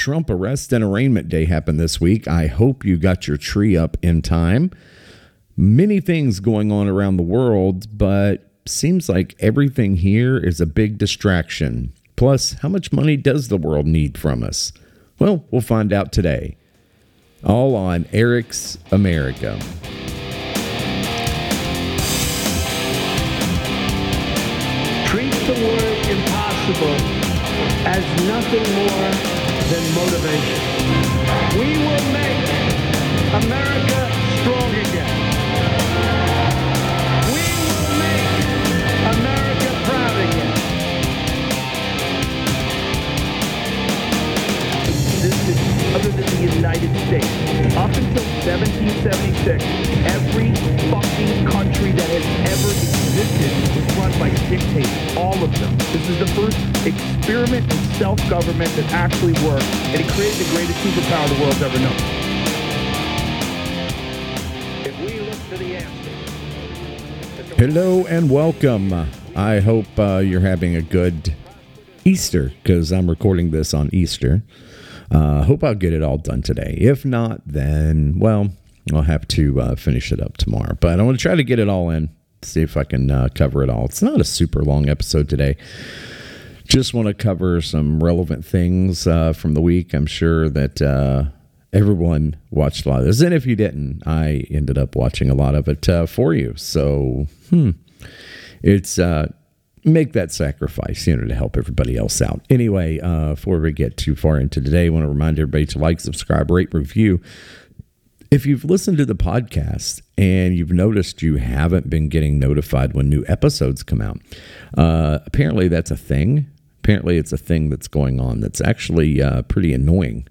Trump arrest and arraignment day happened this week. I hope you got your tree up in time. Many things going on around the world, but seems like everything here is a big distraction. Plus, how much money does the world need from us? Well, we'll find out today. All on Eric's America. Treat the word impossible as nothing more than motivation. We will make America other than the United States. Up until 1776, every fucking country that has ever existed was run by dictators. All of them. This is the first experiment in self-government that actually worked, and it created the greatest superpower the world's ever known. If we look to the. Hello and welcome. I hope uh, you're having a good Easter because I'm recording this on Easter. Uh, hope I'll get it all done today. If not, then, well, I'll have to uh, finish it up tomorrow. But I want to try to get it all in, see if I can uh, cover it all. It's not a super long episode today. Just want to cover some relevant things uh, from the week. I'm sure that uh, everyone watched a lot of this. And if you didn't, I ended up watching a lot of it uh, for you. So, hmm, it's uh, make that sacrifice, you know, to help everybody else out. Anyway, uh, before we get too far into today, I want to remind everybody to like, subscribe, rate, review. If you've listened to the podcast and you've noticed you haven't been getting notified when new episodes come out, uh, apparently that's a thing. Apparently, it's a thing that's going on that's actually uh, pretty annoying.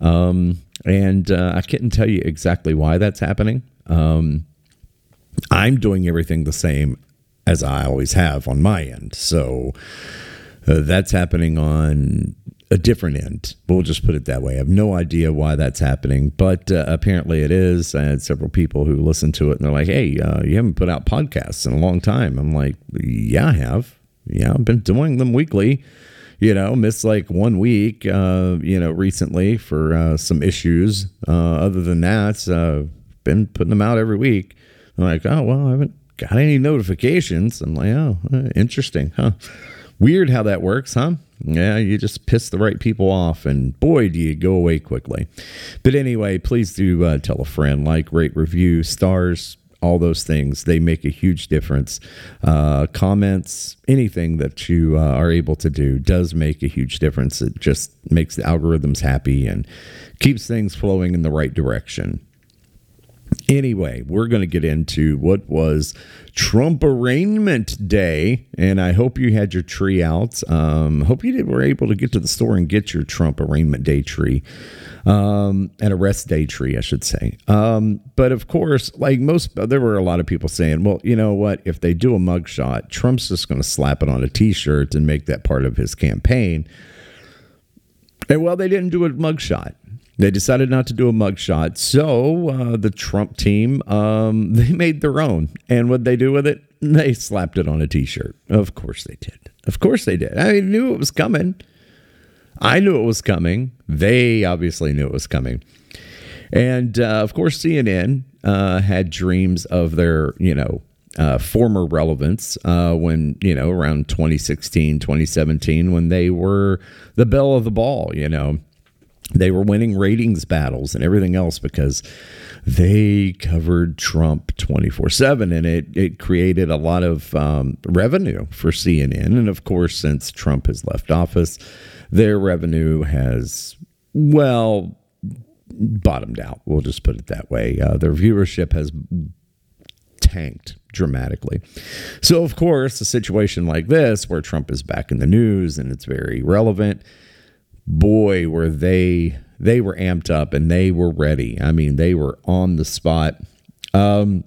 Um, and uh, I couldn't tell you exactly why that's happening. Um, I'm doing everything the same as I always have on my end. So uh, that's happening on a different end. We'll just put it that way. I have no idea why that's happening, but uh, apparently it is. I had several people who listened to it and they're like, hey, uh, you haven't put out podcasts in a long time. I'm like, yeah, I have. Yeah, I've been doing them weekly. You know, missed like one week, uh, you know, recently for uh, some issues. Uh, other than that, uh, been putting them out every week. I'm like, oh, well, I haven't got any notifications. I'm like, oh, uh, interesting, huh? Weird how that works, huh? Yeah, you just piss the right people off, and boy, do you go away quickly. But anyway, please do uh, tell a friend, like, rate, review, stars, all those things. They make a huge difference. Uh, comments, anything that you uh, are able to do does make a huge difference. It just makes the algorithms happy and keeps things flowing in the right direction. Anyway, we're going to get into what was Trump arraignment day, and I hope you had your tree out. Um, hope you did, were able to get to the store and get your Trump arraignment day tree, um, an arrest day tree, I should say. Um, but of course, like most, there were a lot of people saying, "Well, you know what? If they do a mugshot, Trump's just going to slap it on a T-shirt and make that part of his campaign." And well, they didn't do a mugshot. They decided not to do a mugshot, so uh, the Trump team um, they made their own, and what they do with it? They slapped it on a T-shirt. Of course they did. Of course they did. I knew it was coming. I knew it was coming. They obviously knew it was coming, and uh, of course CNN uh, had dreams of their, you know, uh, former relevance uh, when, you know, around 2016, 2017, when they were the belle of the ball, you know they were winning ratings battles and everything else because they covered Trump 24 7 and it, it created a lot of um, revenue for CNN. And of course, since Trump has left office, their revenue has, well, bottomed out. We'll just put it that way. Uh, their viewership has tanked dramatically. So, of course, a situation like this, where Trump is back in the news and it's very relevant, boy, were they they were amped up and they were ready. I mean, they were on the spot. Um,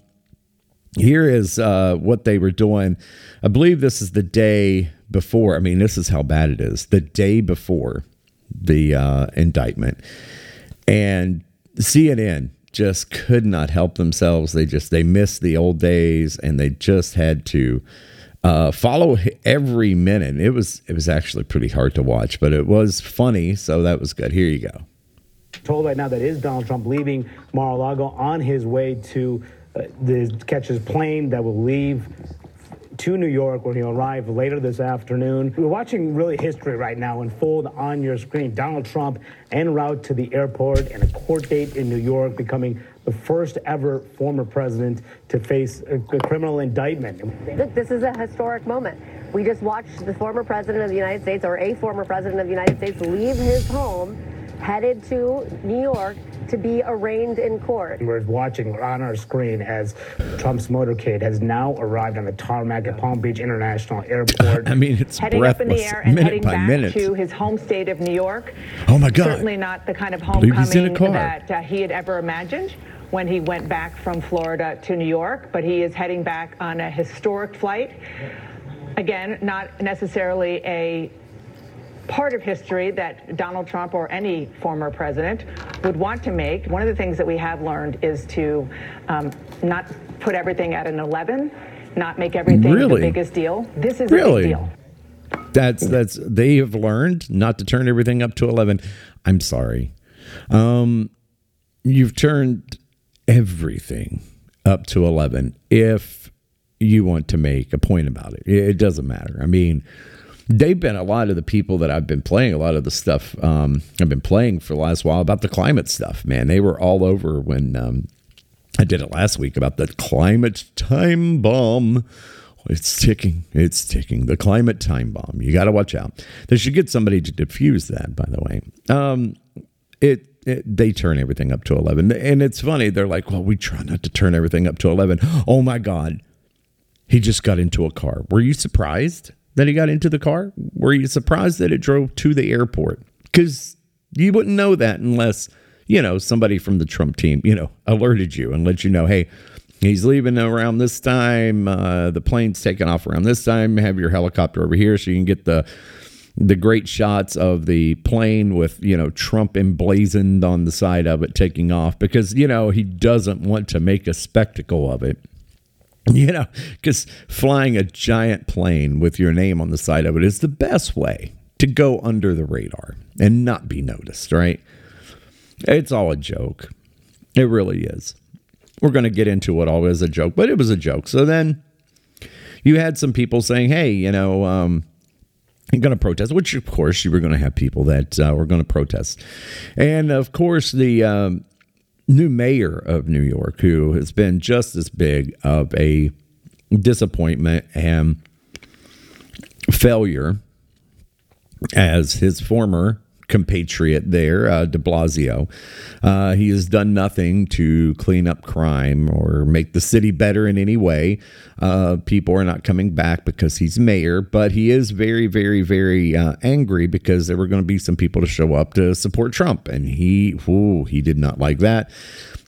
here is uh, what they were doing. I believe this is the day before. I mean, this is how bad it is. The day before the uh, indictment, and CNN just could not help themselves. They just they missed the old days, and they just had to uh, follow every minute. It was it was actually pretty hard to watch, but it was funny, so that was good. Here you go. Told right now that is Donald Trump leaving Mar-a-Lago on his way to uh, the, catch his plane that will leave to New York where he'll arrive later this afternoon. We're watching really history right now unfold on your screen. Donald Trump en route to the airport and a court date in New York becoming the first ever former president to face a, a criminal indictment. Look, this is a historic moment. We just watched the former president of the United States, or a former president of the United States, leave his home, headed to New York to be arraigned in court. We're watching on our screen as Trump's motorcade has now arrived on the tarmac at Palm Beach International Airport. I mean, it's heading up in the breathless, air and minute heading by back minute. to his home state of New York. Oh my God. Certainly not the kind of believe he's in a homecoming car. that uh, he had ever imagined when he went back from Florida to New York, but he is heading back on a historic flight. Again, not necessarily a part of history that Donald Trump or any former president would want to make. One of the things that we have learned is to um, not put everything at an 11, not make everything Really? the biggest deal. This is Really? a big deal. That's that's they have learned not to turn everything up to eleven. I'm sorry. Um, you've turned everything up to eleven. If you want to make a point about it, it it doesn't matter. I mean, they've been a lot of the people that I've been playing a lot of the stuff um, I've been playing for the last while about the climate stuff. Man, they were all over when um, I did it last week about the climate time bomb. It's ticking. It's ticking. The climate time bomb. You got to watch out. They should get somebody to defuse that. By the way, um, it, it they turn everything up to eleven, and it's funny. They're like, "Well, we try not to turn everything up to 11. Oh my God, he just got into a car. Were you surprised that he got into the car? Were you surprised that it drove to the airport? Because you wouldn't know that unless, you know, somebody from the Trump team, you know, alerted you and let you know, hey, he's leaving around this time. Uh, the plane's taking off around this time. Have your helicopter over here so you can get the the great shots of the plane with you know Trump emblazoned on the side of it taking off because you know he doesn't want to make a spectacle of it. You know, because flying a giant plane with your name on the side of it is the best way to go under the radar and not be noticed, right? It's all a joke. It really is. We're going to get into what all is a joke, but it was a joke. So then you had some people saying, hey, you know, um, going to protest, which of course you were going to have people that uh, were going to protest. And of course, the um, new mayor of New York, who has been just as big of a disappointment and failure as his former compatriot there, uh, de Blasio. Uh, he has done nothing to clean up crime or make the city better in any way. Uh, people are not coming back because he's mayor, but he is very, very, very uh, angry because there were going to be some people to show up to support Trump, and he, ooh, he did not like that.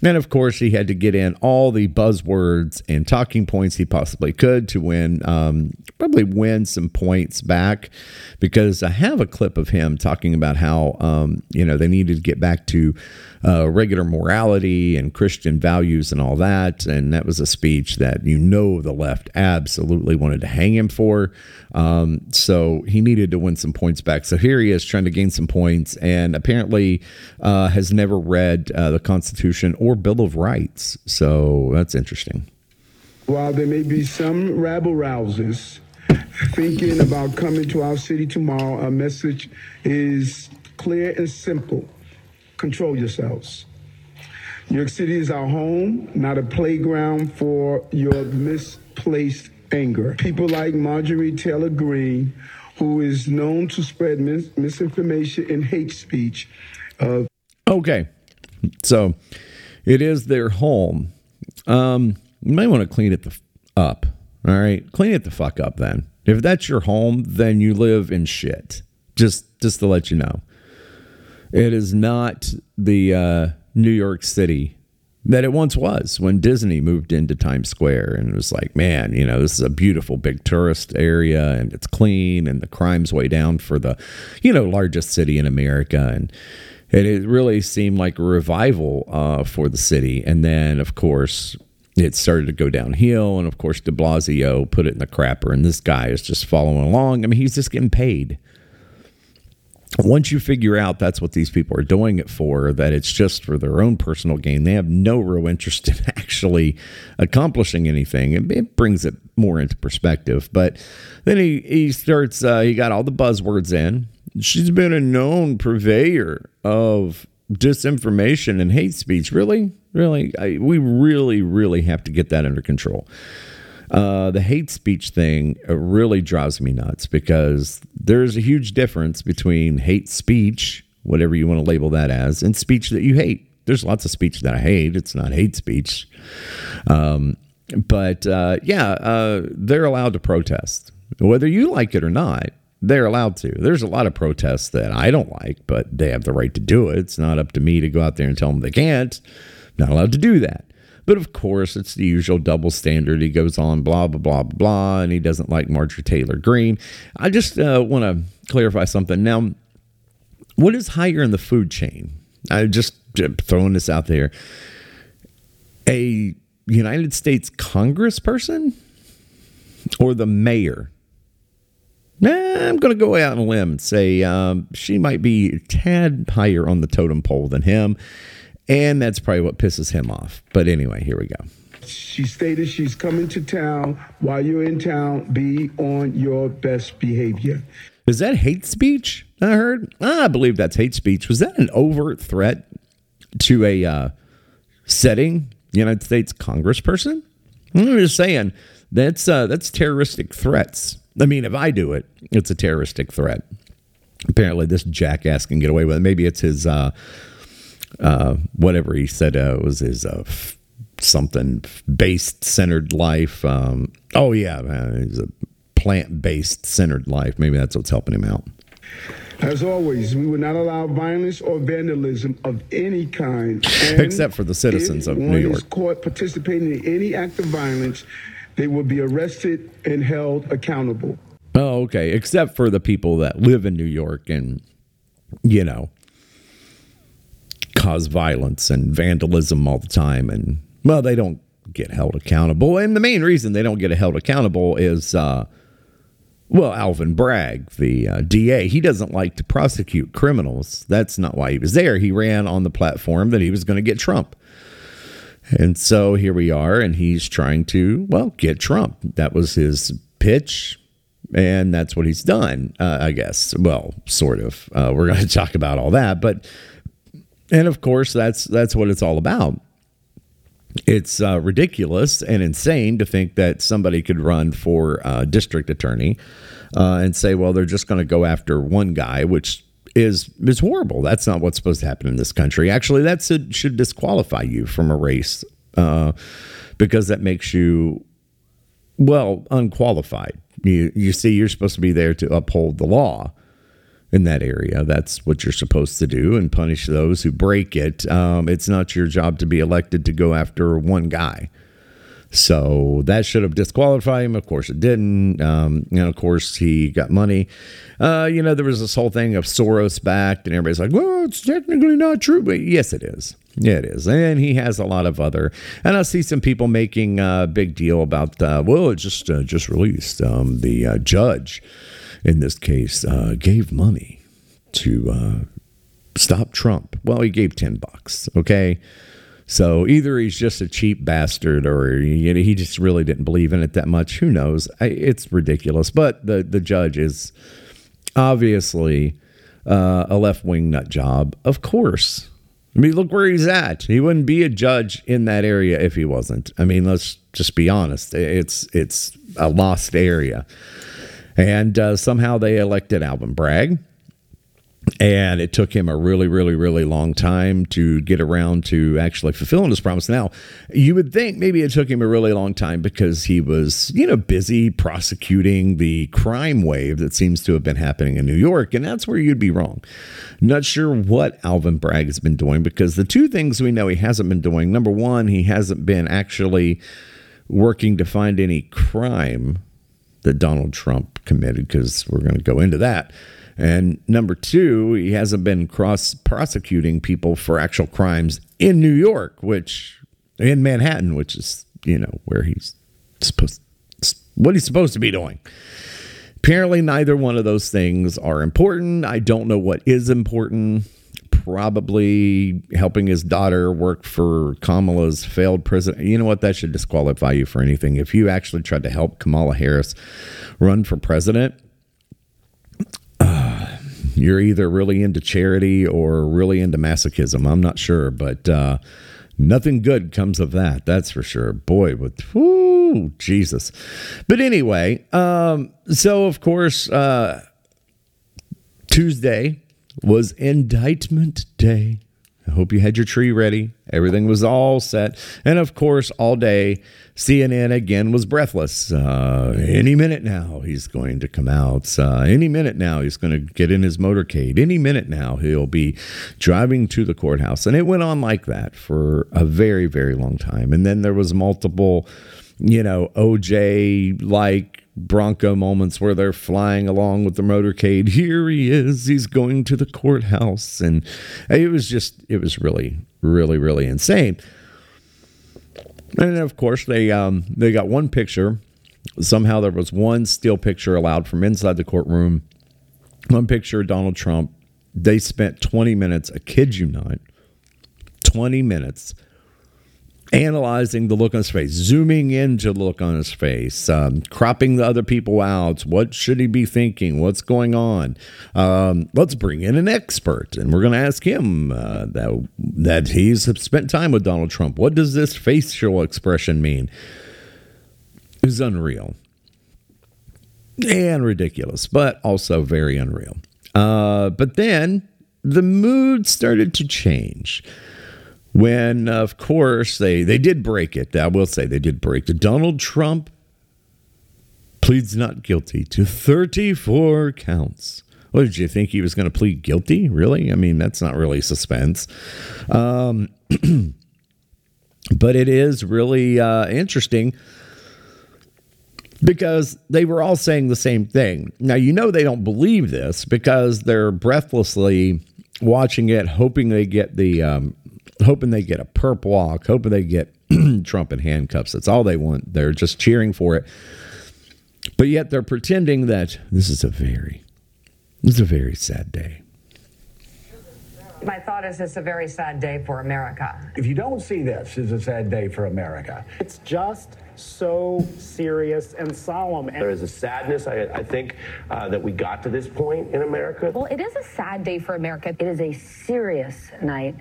And of course, he had to get in all the buzzwords and talking points he possibly could to win, um, probably win some points back. Because I have a clip of him talking about how, um, you know, they needed to get back to uh, regular morality and Christian values and all that. And that was a speech that you know the left absolutely wanted to hang him for. Um, so he needed to win some points back. So here he is trying to gain some points and apparently uh, has never read uh, the Constitution or Bill of Rights. So that's interesting. While there may be some rabble rousers thinking about coming to our city tomorrow, our message is clear and simple. Control yourselves. New York City is our home, not a playground for your misplaced anger. People like Marjorie Taylor Greene, who is known to spread mis- misinformation and hate speech, uh, Okay. So it is their home. Um, you might want to clean it the f- up. All right. Clean it the fuck up then. If that's your home, then you live in shit. Just just to let you know. It is not the uh, New York City that it once was when Disney moved into Times Square and it was like, man, you know, this is a beautiful big tourist area and it's clean and the crime's way down for the, you know, largest city in America. And, and it really seemed like a revival uh, for the city. And then, of course, it started to go downhill. And of course, de Blasio put it in the crapper, and this guy is just following along. I mean, he's just getting paid. Once you figure out that's what these people are doing it for, that it's just for their own personal gain, they have no real interest in actually accomplishing anything. It, brings it more into perspective. But then he, he starts, uh, he got all the buzzwords in. She's been a known purveyor of disinformation and hate speech. Really? Really? I, we really, really have to get that under control. Uh, the hate speech thing really drives me nuts because there's a huge difference between hate speech, whatever you want to label that as, and speech that you hate. There's lots of speech that I hate. It's not hate speech. Um, but uh, yeah, uh, they're allowed to protest, whether you like it or not. They're allowed to. There's a lot of protests that I don't like, but they have the right to do it. It's not up to me to go out there and tell them they can't. Not allowed to do that. But of course, it's the usual double standard. He goes on, blah, blah, blah, blah, and he doesn't like Marjorie Taylor Greene. I just uh, want to clarify something. Now, what is higher in the food chain? I just throwing this out there. A United States congressperson or the mayor? I'm going to go out on a limb and say um, she might be tad higher on the totem pole than him. And that's probably what pisses him off. But anyway, here we go. She stated she's coming to town. While you're in town, be on your best behavior. Is that hate speech? I heard. I believe that's hate speech. Was that an overt threat to a uh, setting United States congressperson? I'm just saying that's uh, that's terroristic threats. I mean, if I do it, it's a terroristic threat. Apparently, this jackass can get away with it. Maybe it's his uh, uh, whatever he said uh, was his uh, f- something based centered life. Um, oh yeah, man, he's a plant based centered life. Maybe that's what's helping him out. As always, we will not allow violence or vandalism of any kind. Except for the citizens of New York. Is caught participating in any act of violence, they will be arrested and held accountable. Oh, okay. Except for the people that live in New York and, you know, cause violence and vandalism all the time. And, well, they don't get held accountable. And the main reason they don't get held accountable is, uh, well, Alvin Bragg, the uh, DA, he doesn't like to prosecute criminals. That's not why he was there. He ran on the platform that he was going to get Trump. And so here we are, and he's trying to, well, get Trump. That was his pitch, and that's what he's done, uh, I guess. Well, sort of. Uh, we're going to talk about all that, but and of course, that's that's what it's all about. It's uh, ridiculous and insane to think that somebody could run for uh, district attorney uh, and say, "Well, they're just going to go after one guy," which is is horrible. That's not what's supposed to happen in this country. Actually, that should, should disqualify you from a race uh, because that makes you well unqualified. You you see, you're supposed to be there to uphold the law in that area. That's what you're supposed to do and punish those who break it. Um, it's not your job to be elected to go after one guy. So that should have disqualified him. Of course, it didn't. Um, and of course, he got money. Uh, you know, there was this whole thing of Soros backed, and everybody's like, well, it's technically not true. But yes, it is. Yeah, it is. And he has a lot of other. And I see some people making a big deal about, uh, well, it just, uh, just released. Um, the uh, judge in this case uh, gave money to uh, stop Trump. Well, he gave 10 bucks. Okay. So either he's just a cheap bastard or he just really didn't believe in it that much. Who knows? I, it's ridiculous. But the, the judge is obviously uh, a left wing nut job. Of course. I mean, look where he's at. He wouldn't be a judge in that area if he wasn't. I mean, let's just be honest. It's it's a lost area, and uh, somehow they elected Alvin Bragg and it took him a really, really, really long time to get around to actually fulfilling his promise. Now, you would think maybe it took him a really long time because he was, you know, busy prosecuting the crime wave that seems to have been happening in New York. And that's where you'd be wrong. Not sure what Alvin Bragg has been doing because the two things we know he hasn't been doing number one, he hasn't been actually working to find any crime that Donald Trump committed because we're going to go into that. And number two, he hasn't been cross prosecuting people for actual crimes in New York, which in Manhattan, which is you know, where he's supposed what he's supposed to be doing. Apparently, neither one of those things are important. I don't know what is important. Probably helping his daughter work for Kamala's failed president. You know what? That should disqualify you for anything. If you actually tried to help Kamala Harris run for president, uh, you're either really into charity or really into masochism. I'm not sure, but uh, nothing good comes of that. That's for sure. Boy, with whoo, Jesus. But anyway, um, so of course, uh, Tuesday was indictment day. I hope you had your tree ready. Everything was all set. And of course, all day, CNN again was breathless. Uh, any minute now, he's going to come out. Uh, any minute now, he's going to get in his motorcade. Any minute now, he'll be driving to the courthouse. And it went on like that for a very, very long time. And then there was multiple, you know, OJ like Bronco moments where they're flying along with the motorcade. Here he is. He's going to the courthouse. And it was just, it was really, really, really insane. And of course, they um, they got one picture. Somehow there was one still picture allowed from inside the courtroom. One picture of Donald Trump. They spent 20 minutes, I kid you not, 20 minutes analyzing the look on his face, zooming into the look on his face, um, cropping the other people out. What should he be thinking? What's going on? Um, let's bring in an expert, and we're going to ask him uh, that that he's spent time with Donald Trump. What does this facial expression mean? It's unreal and ridiculous, but also very unreal. Uh, but then the mood started to change when, of course, they, they did break it. I will say they did break it. Donald Trump pleads not guilty to 34 counts. What did you think he was going to plead guilty? Really? I mean, that's not really suspense. Um, but it is really uh, interesting because they were all saying the same thing. Now, you know, they don't believe this because they're breathlessly watching it, hoping they get the um, hoping they get a perp walk, hoping they get Trump in handcuffs. That's all they want. They're just cheering for it. But yet they're pretending that this is a very, this is a very sad day. My thought is it's a very sad day for America. If you don't see this as a sad day for America, it's just so serious and solemn. There is a sadness, I, I think, uh, that we got to this point in America. Well, it is a sad day for America. It is a serious night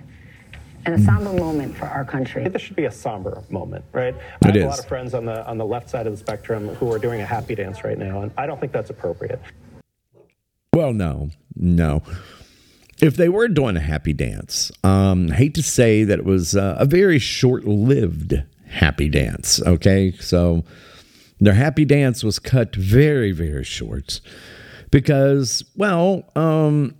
and a somber moment for our country. this should be a somber moment, right? It I have is. a lot of friends on the on the left side of the spectrum who are doing a happy dance right now, and I don't think that's appropriate. Well, no, no. If they were doing a happy dance, um, I hate to say that it was uh, a very short lived happy dance. Okay. So their happy dance was cut very, very short because, well, um,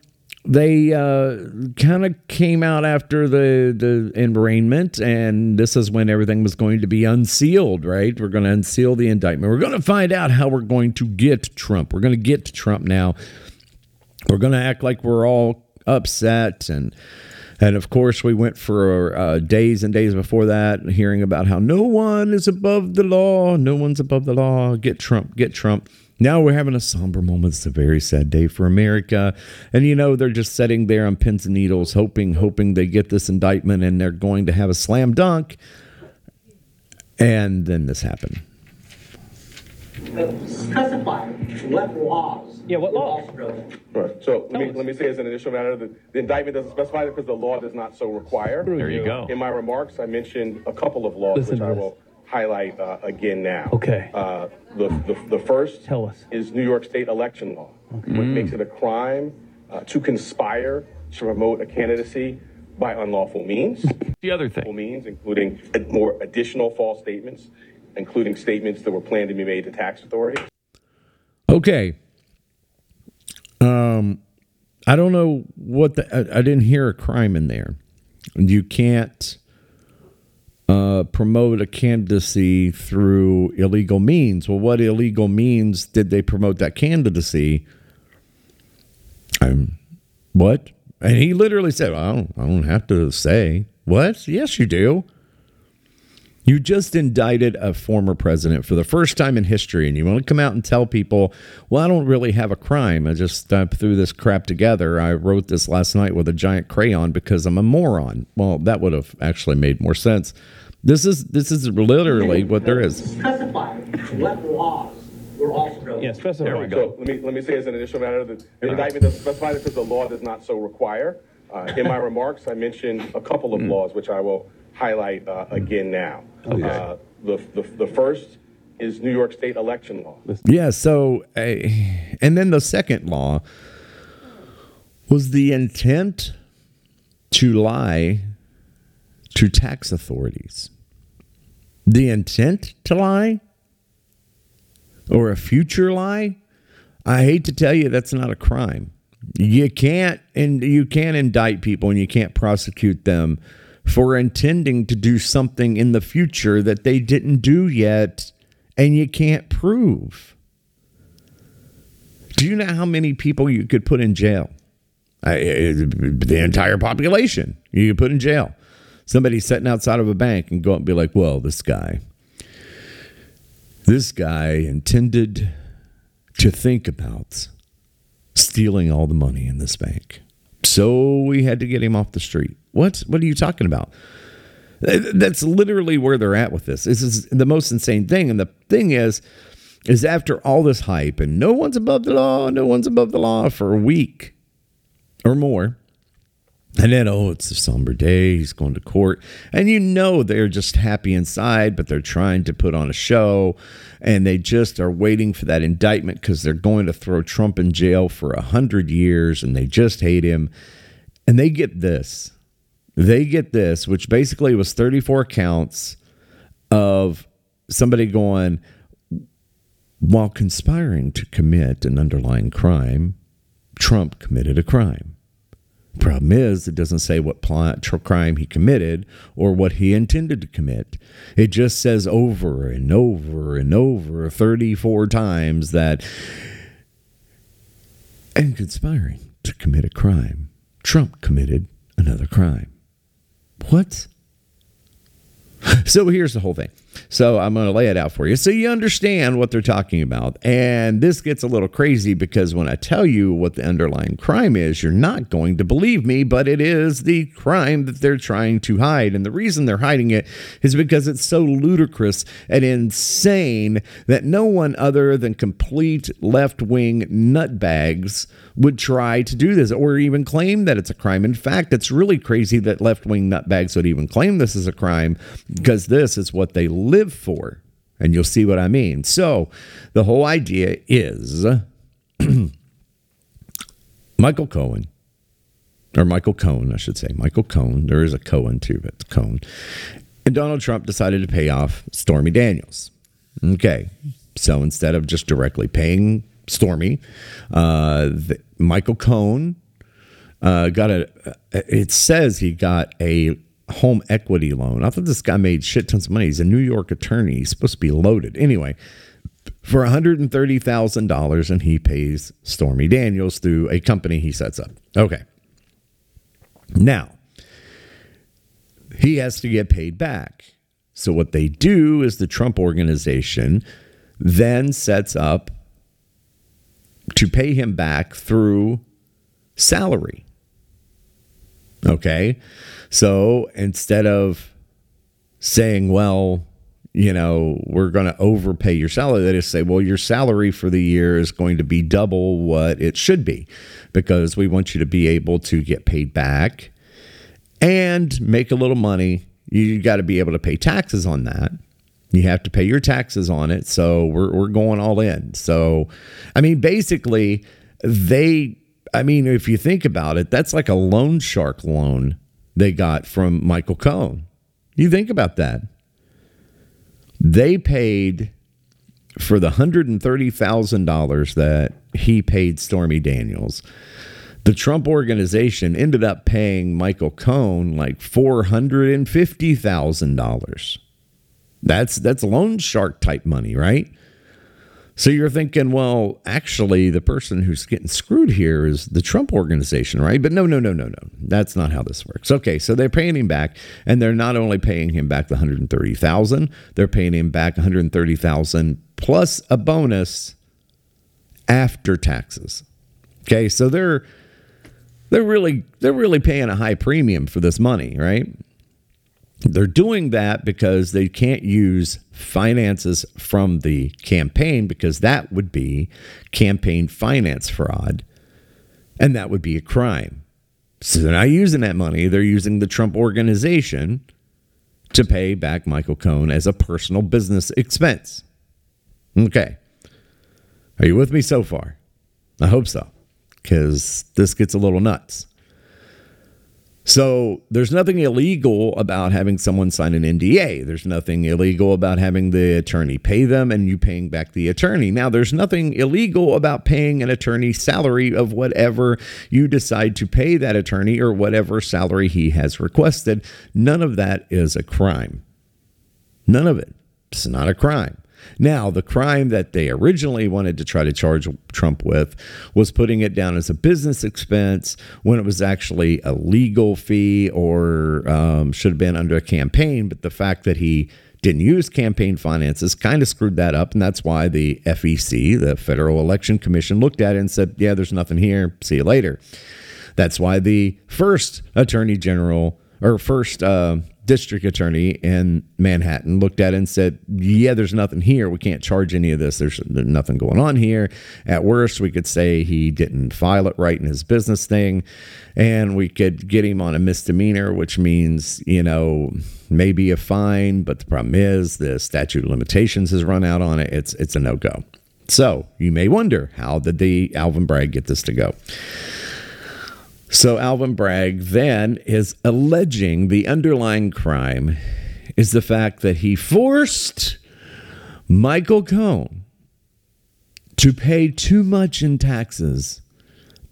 they uh, kind of came out after the the arraignment, and this is when everything was going to be unsealed. Right, we're going to unseal the indictment. We're going to find out how we're going to get Trump. We're going to get Trump now. We're going to act like we're all upset and. And of course, we went for uh, days and days before that, hearing about how no one is above the law. No one's above the law. Get Trump, get Trump. Now we're having a somber moment. It's a very sad day for America. And, you know, they're just sitting there on pins and needles, hoping, hoping they get this indictment and they're going to have a slam dunk. And then this happened. Specify what laws. Yeah, what law? Right. So let me, let me say as an initial matter, the, the indictment doesn't specify it because the law does not so require. There you go. In my remarks, I mentioned a couple of laws, Listen which to I this. will highlight uh, again now. Okay. Uh, the, the, the first Tell us. is New York State election law, which Mm. makes it a crime uh, to conspire to promote a candidacy by unlawful means. The other thing. means, including more additional false statements, including statements that were planned to be made to tax authorities. Okay. Um, I don't know what the, I, I didn't hear a crime in there. You can't uh, promote a candidacy through illegal means. Well, what illegal means did they promote that candidacy? Um, what? And he literally said, I don't, I don't have to say. What? Yes, you do. You just indicted a former president for the first time in history, and you want to come out and tell people, well, I don't really have a crime. I just uh, threw this crap together. I wrote this last night with a giant crayon because I'm a moron. Well, that would have actually made more sense. This is this is literally what there is. Specify what laws were also. Yeah, specify. There we go. So let me let me say as an initial matter that the indictment does specify that because the law does not so require. Uh, in my remarks, I mentioned a couple of laws which I will highlight uh, again now. Okay. Uh, the, the the first is New York State election law. Yeah. So, uh, and then the second law was the intent to lie to tax authorities. The intent to lie or a future lie, I hate to tell you that's not a crime. You can't and you can't indict people and you can't prosecute them for intending to do something in the future that they didn't do yet and you can't prove. Do you know how many people you could put in jail? I, eh, eh, the entire population you could put in jail. Somebody sitting outside of a bank and go up and be like, well, this guy, this guy intended to think about stealing all the money in this bank. So we had to get him off the street. What? What are you talking about? That's literally where they're at with this. This is the most insane thing. And the thing is, is after all this hype and no one's above the law, no one's above the law for a week or more. And then, oh, it's a somber day. He's going to court. And you know they're just happy inside, but they're trying to put on a show. And they just are waiting for that indictment because they're going to throw Trump in jail for a hundred years and they just hate him. And they get this. They get this, which basically was 34 counts of somebody going, while conspiring to commit an underlying crime, Trump committed a crime. Problem is, it doesn't say what plot, crime he committed or what he intended to commit. It just says over and over and over 34 times that, and conspiring to commit a crime, Trump committed another crime. What? So here's the whole thing. So I'm going to lay it out for you so you understand what they're talking about. And this gets a little crazy because when I tell you what the underlying crime is, you're not going to believe me, but it is the crime that they're trying to hide. And the reason they're hiding it is because it's so ludicrous and insane that no one other than complete left wing nutbags would try to do this or even claim that it's a crime. In fact, it's really crazy that left wing nutbags would even claim this is a crime because this is what they live for. And you'll see what I mean. So the whole idea is Michael Cohen, or Michael Cohen, I should say. Michael Cohen. There is a Cohen too, but it's Cohen. And Donald Trump decided to pay off Stormy Daniels. Okay. So instead of just directly paying Stormy, uh, the, Michael Cohen uh, got a, it says he got a home equity loan. I thought this guy made shit tons of money. He's a New York attorney. He's supposed to be loaded. Anyway, for $130,000 and he pays Stormy Daniels through a company he sets up. Okay. Now, he has to get paid back. So what they do is the Trump organization then sets up to pay him back through salary. Okay. So instead of saying, well, you know, we're going to overpay your salary, they just say, well, your salary for the year is going to be double what it should be because we want you to be able to get paid back and make a little money. You got to be able to pay taxes on that. You have to pay your taxes on it. So we're, we're going all in. So, I mean, basically, they, I mean, if you think about it, that's like a loan shark loan they got from Michael Cohen. You think about that. They paid for the $130,000 that he paid Stormy Daniels. The Trump organization ended up paying Michael Cohen like $450,000. That's that's loan shark type money, right? So you're thinking, well, actually, the person who's getting screwed here is the Trump organization, right? But no, no, no, no, no. That's not how this works. Okay, so they're paying him back, and they're not only paying him back the 130,000, they're paying him back 130,000 plus a bonus after taxes. Okay, so they're they're really they're really paying a high premium for this money, right? They're doing that because they can't use finances from the campaign because that would be campaign finance fraud and that would be a crime. So they're not using that money, they're using the Trump organization to pay back Michael Cohen as a personal business expense. Okay. Are you with me so far? I hope so, because this gets a little nuts. So there's nothing illegal about having someone sign an NDA. There's nothing illegal about having the attorney pay them and you paying back the attorney. Now, there's nothing illegal about paying an attorney salary of whatever you decide to pay that attorney or whatever salary he has requested. None of that is a crime. None of it. It's not a crime. Now, the crime that they originally wanted to try to charge Trump with was putting it down as a business expense when it was actually a legal fee or um, should have been under a campaign. But the fact that he didn't use campaign finances kind of screwed that up. And that's why the FEC, the Federal Election Commission, looked at it and said, yeah, there's nothing here. See you later. That's why the first attorney general or first uh, district attorney in Manhattan looked at it and said, Yeah, there's nothing here. We can't charge any of this. There's, nothing going on here. At worst, we could say he didn't file it right in his business thing, and we could get him on a misdemeanor, which means, you know, maybe a fine. But the problem is the statute of limitations has run out on it. It's, it's a no go. So you may wonder, how did the Alvin Bragg get this to go? So Alvin Bragg then is alleging the underlying crime is the fact that he forced Michael Cohen to pay too much in taxes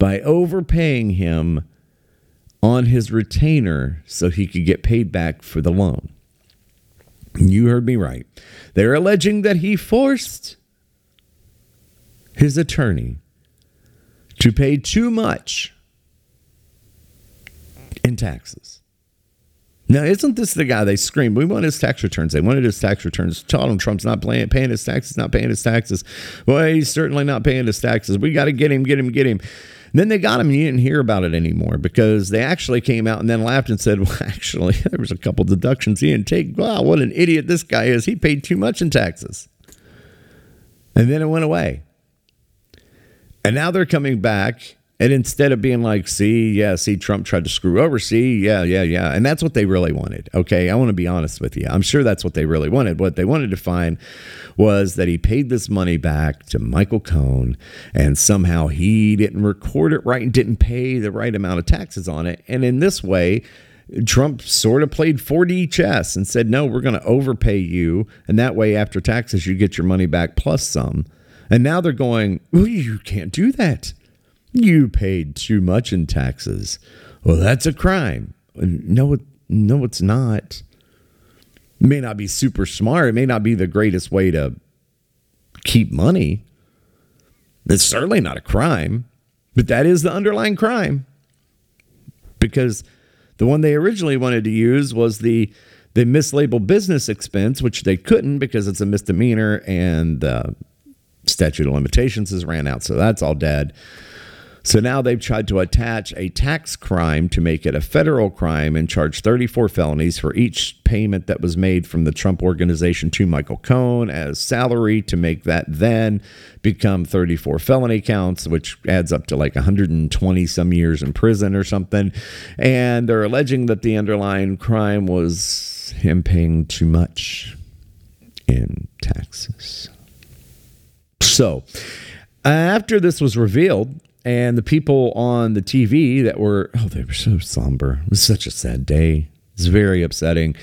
by overpaying him on his retainer so he could get paid back for the loan. You heard me right. They're alleging that he forced his attorney to pay too much in taxes. Now, isn't this the guy they screamed? We want his tax returns. They wanted his tax returns. Him Trump's not paying, his taxes, not paying his taxes. Well, he's certainly not paying his taxes. We got to get him, get him, get him. Then they got him, and you didn't hear about it anymore because they actually came out and then laughed and said, "Well, actually, there was a couple deductions he didn't take. Wow, what an idiot this guy is! He paid too much in taxes." And then it went away. And now they're coming back and instead of being like, see, yeah, see, Trump tried to screw over, see, yeah, yeah, yeah. And that's what they really wanted. Okay. I want to be honest with you. I'm sure that's what they really wanted. What they wanted to find was that he paid this money back to Michael Cohen and somehow he didn't record it right and didn't pay the right amount of taxes on it. And in this way, Trump sort of played 4D chess and said, no, we're going to overpay you. And that way, after taxes, you get your money back plus some. And now they're going, you can't do that. You paid too much in taxes. Well, that's a crime. No, no, it's not. It may not be super smart. It may not be the greatest way to keep money. It's certainly not a crime, but that is the underlying crime. Because the one they originally wanted to use was the the mislabeled business expense, which they couldn't because it's a misdemeanor and the statute of limitations has ran out. So that's all dead. So now they've tried to attach a tax crime to make it a federal crime and charge 34 felonies for each payment that was made from the Trump organization to Michael Cohen as salary to make that then become 34 felony counts, which adds up to like 120 some years in prison or something. And they're alleging that the underlying crime was him paying too much in taxes. So, after this was revealed, and the people on the TV that were, oh, they were so somber. It was such a sad day. It's very upsetting.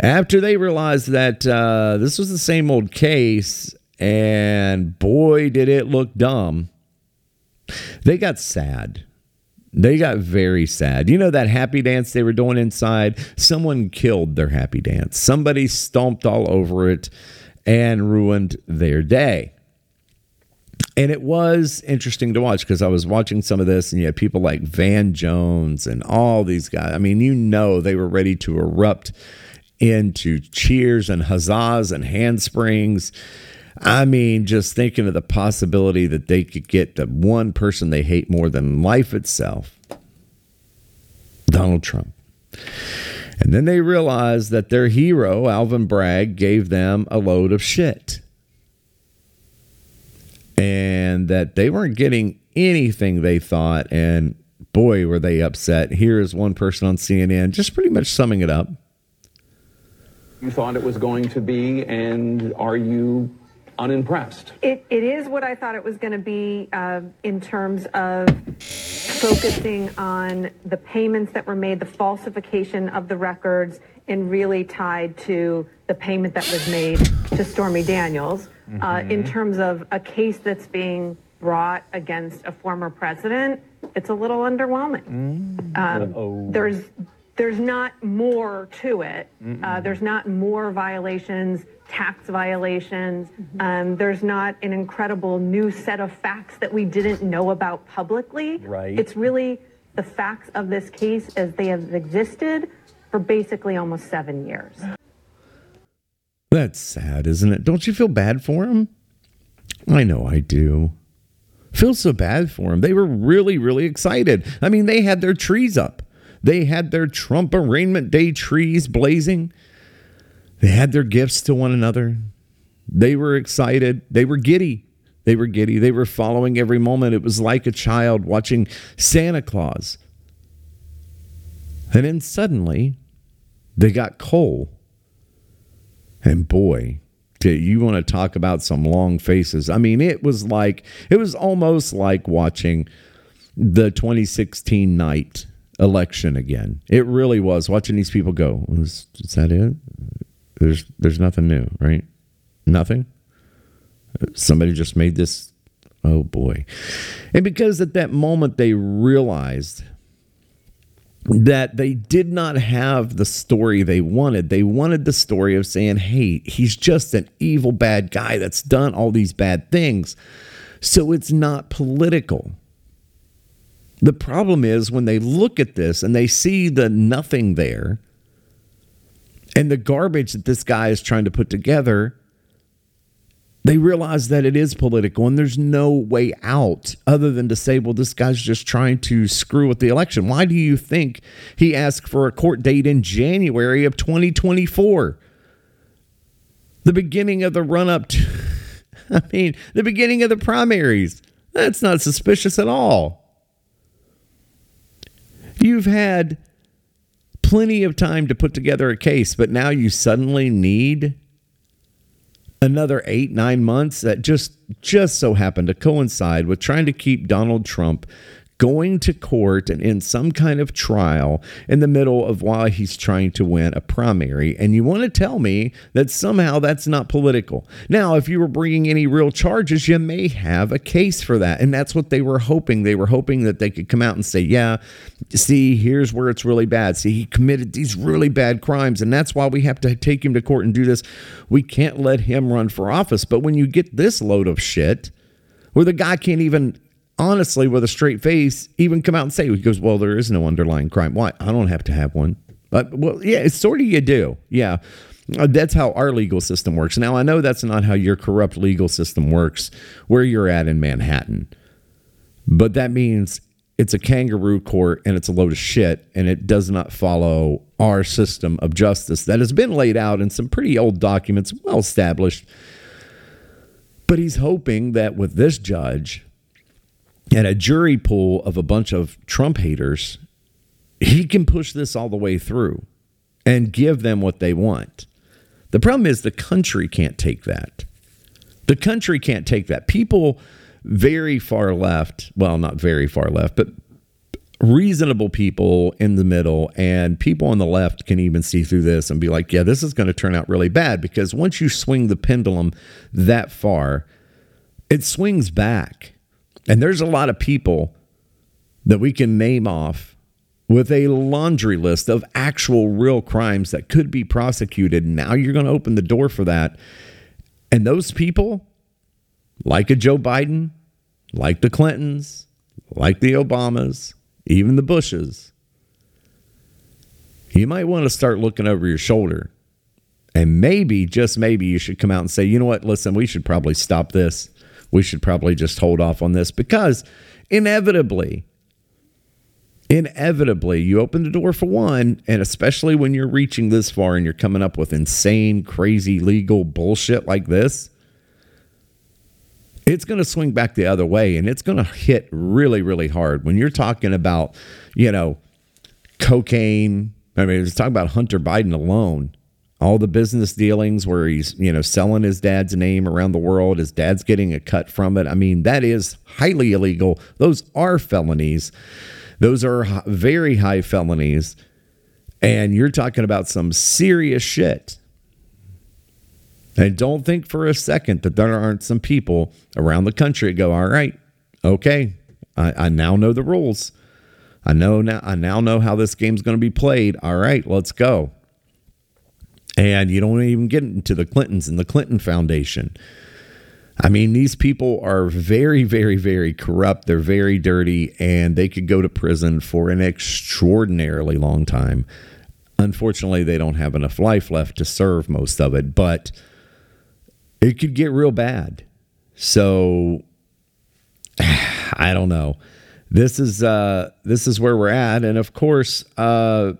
After they realized that uh, this was the same old case, and boy, did it look dumb, they got sad. They got very sad. You know that happy dance they were doing inside? Someone killed their happy dance. Somebody stomped all over it and ruined their day. And it was interesting to watch because I was watching some of this and you had people like Van Jones and all these guys. I mean, you know, they were ready to erupt into cheers and huzzas and handsprings. I mean, just thinking of the possibility that they could get the one person they hate more than life itself Donald Trump. And then they realized that their hero, Alvin Bragg, gave them a load of shit and that they weren't getting anything they thought. And boy, were they upset. Here is one person on CNN just pretty much summing it up. You thought it was going to be, and are you unimpressed? It, it is what I thought it was going to be uh, in terms of focusing on the payments that were made, the falsification of the records, and really tied to the payment that was made to Stormy Daniels. Mm-hmm. Uh, in terms of a case that's being brought against a former president, it's a little underwhelming. Mm. Um, there's there's not more to it. Uh, there's not more violations, tax violations. Mm-hmm. Um, there's not an incredible new set of facts that we didn't know about publicly. Right. It's really the facts of this case as they have existed for basically almost seven years. That's sad, isn't it? Don't you feel bad for him? I know I do. Feel so bad for him. They were really, really excited. I mean, they had their trees up. They had their Trump arraignment day trees blazing. They had their gifts to one another. They were excited. They were giddy. They were giddy. They were following every moment. It was like a child watching Santa Claus. And then suddenly, they got coal and boy, you want to talk about some long faces. I mean, it was like, it was almost like watching the 2016 night election again. It really was watching these people go. Was, is that it? There's there's nothing new, right? Nothing. Somebody just made this. Oh boy. And because at that moment they realized that they did not have the story they wanted. They wanted the story of saying, hey, he's just an evil bad guy that's done all these bad things. So it's not political. The problem is when they look at this and they see the nothing there and the garbage that this guy is trying to put together, they realize that it is political and there's no way out other than to say, well, this guy's just trying to screw with the election. Why do you think he asked for a court date in January of 2024? The beginning of the run up to, I mean, the beginning of the primaries. That's not suspicious at all. You've had plenty of time to put together a case, but now you suddenly need another eight nine months that just just so happened to coincide with trying to keep Donald Trump going to court and in some kind of trial in the middle of while he's trying to win a primary. And you want to tell me that somehow that's not political. Now, if you were bringing any real charges, you may have a case for that. And that's what they were hoping. They were hoping that they could come out and say, yeah, see, here's where it's really bad. See, he committed these really bad crimes. And that's why we have to take him to court and do this. We can't let him run for office. But when you get this load of shit, where the guy can't even honestly, with a straight face, even come out and say, he goes, well, there is no underlying crime. Why? I don't have to have one. But, well, yeah, it's sort of you do. Yeah. Uh, that's how our legal system works. Now, I know that's not how your corrupt legal system works where you're at in Manhattan, but that means it's a kangaroo court and it's a load of shit and it does not follow our system of justice that has been laid out in some pretty old documents, well established. But he's hoping that with this judge, and a jury pool of a bunch of Trump haters, he can push this all the way through and give them what they want. The problem is the country can't take that. The country can't take that. People very far left, well, not very far left, but reasonable people in the middle and people on the left can even see through this and be like, yeah, this is going to turn out really bad because once you swing the pendulum that far, it swings back and there's a lot of people that we can name off with a laundry list of actual real crimes that could be prosecuted. Now you're going to open the door for that. And those people, like a Joe Biden, like the Clintons, like the Obamas, even the Bushes, you might want to start looking over your shoulder. And maybe, just maybe, you should come out and say, you know what, listen, we should probably stop this. We should probably just hold off on this because inevitably, inevitably, you open the door for one. And especially when you're reaching this far and you're coming up with insane, crazy legal bullshit like this, it's going to swing back the other way and it's going to hit really, really hard. When you're talking about, you know, cocaine, I mean, let's talk about Hunter Biden alone. All the business dealings where he's, you know, selling his dad's name around the world, his dad's getting a cut from it. I mean, that is highly illegal. Those are felonies. Those are very high felonies. And you're talking about some serious shit. And don't think for a second that there aren't some people around the country go, all right, okay, I, I now know the rules. I know now I now know how this game's going to be played. All right, let's go. And you don't even get into the Clintons and the Clinton Foundation. I mean, these people are very, very, very corrupt. They're very dirty, and they could go to prison for an extraordinarily long time. Unfortunately, they don't have enough life left to serve most of it, but it could get real bad. So I don't know this is uh, this is where we're at, and of course, uh,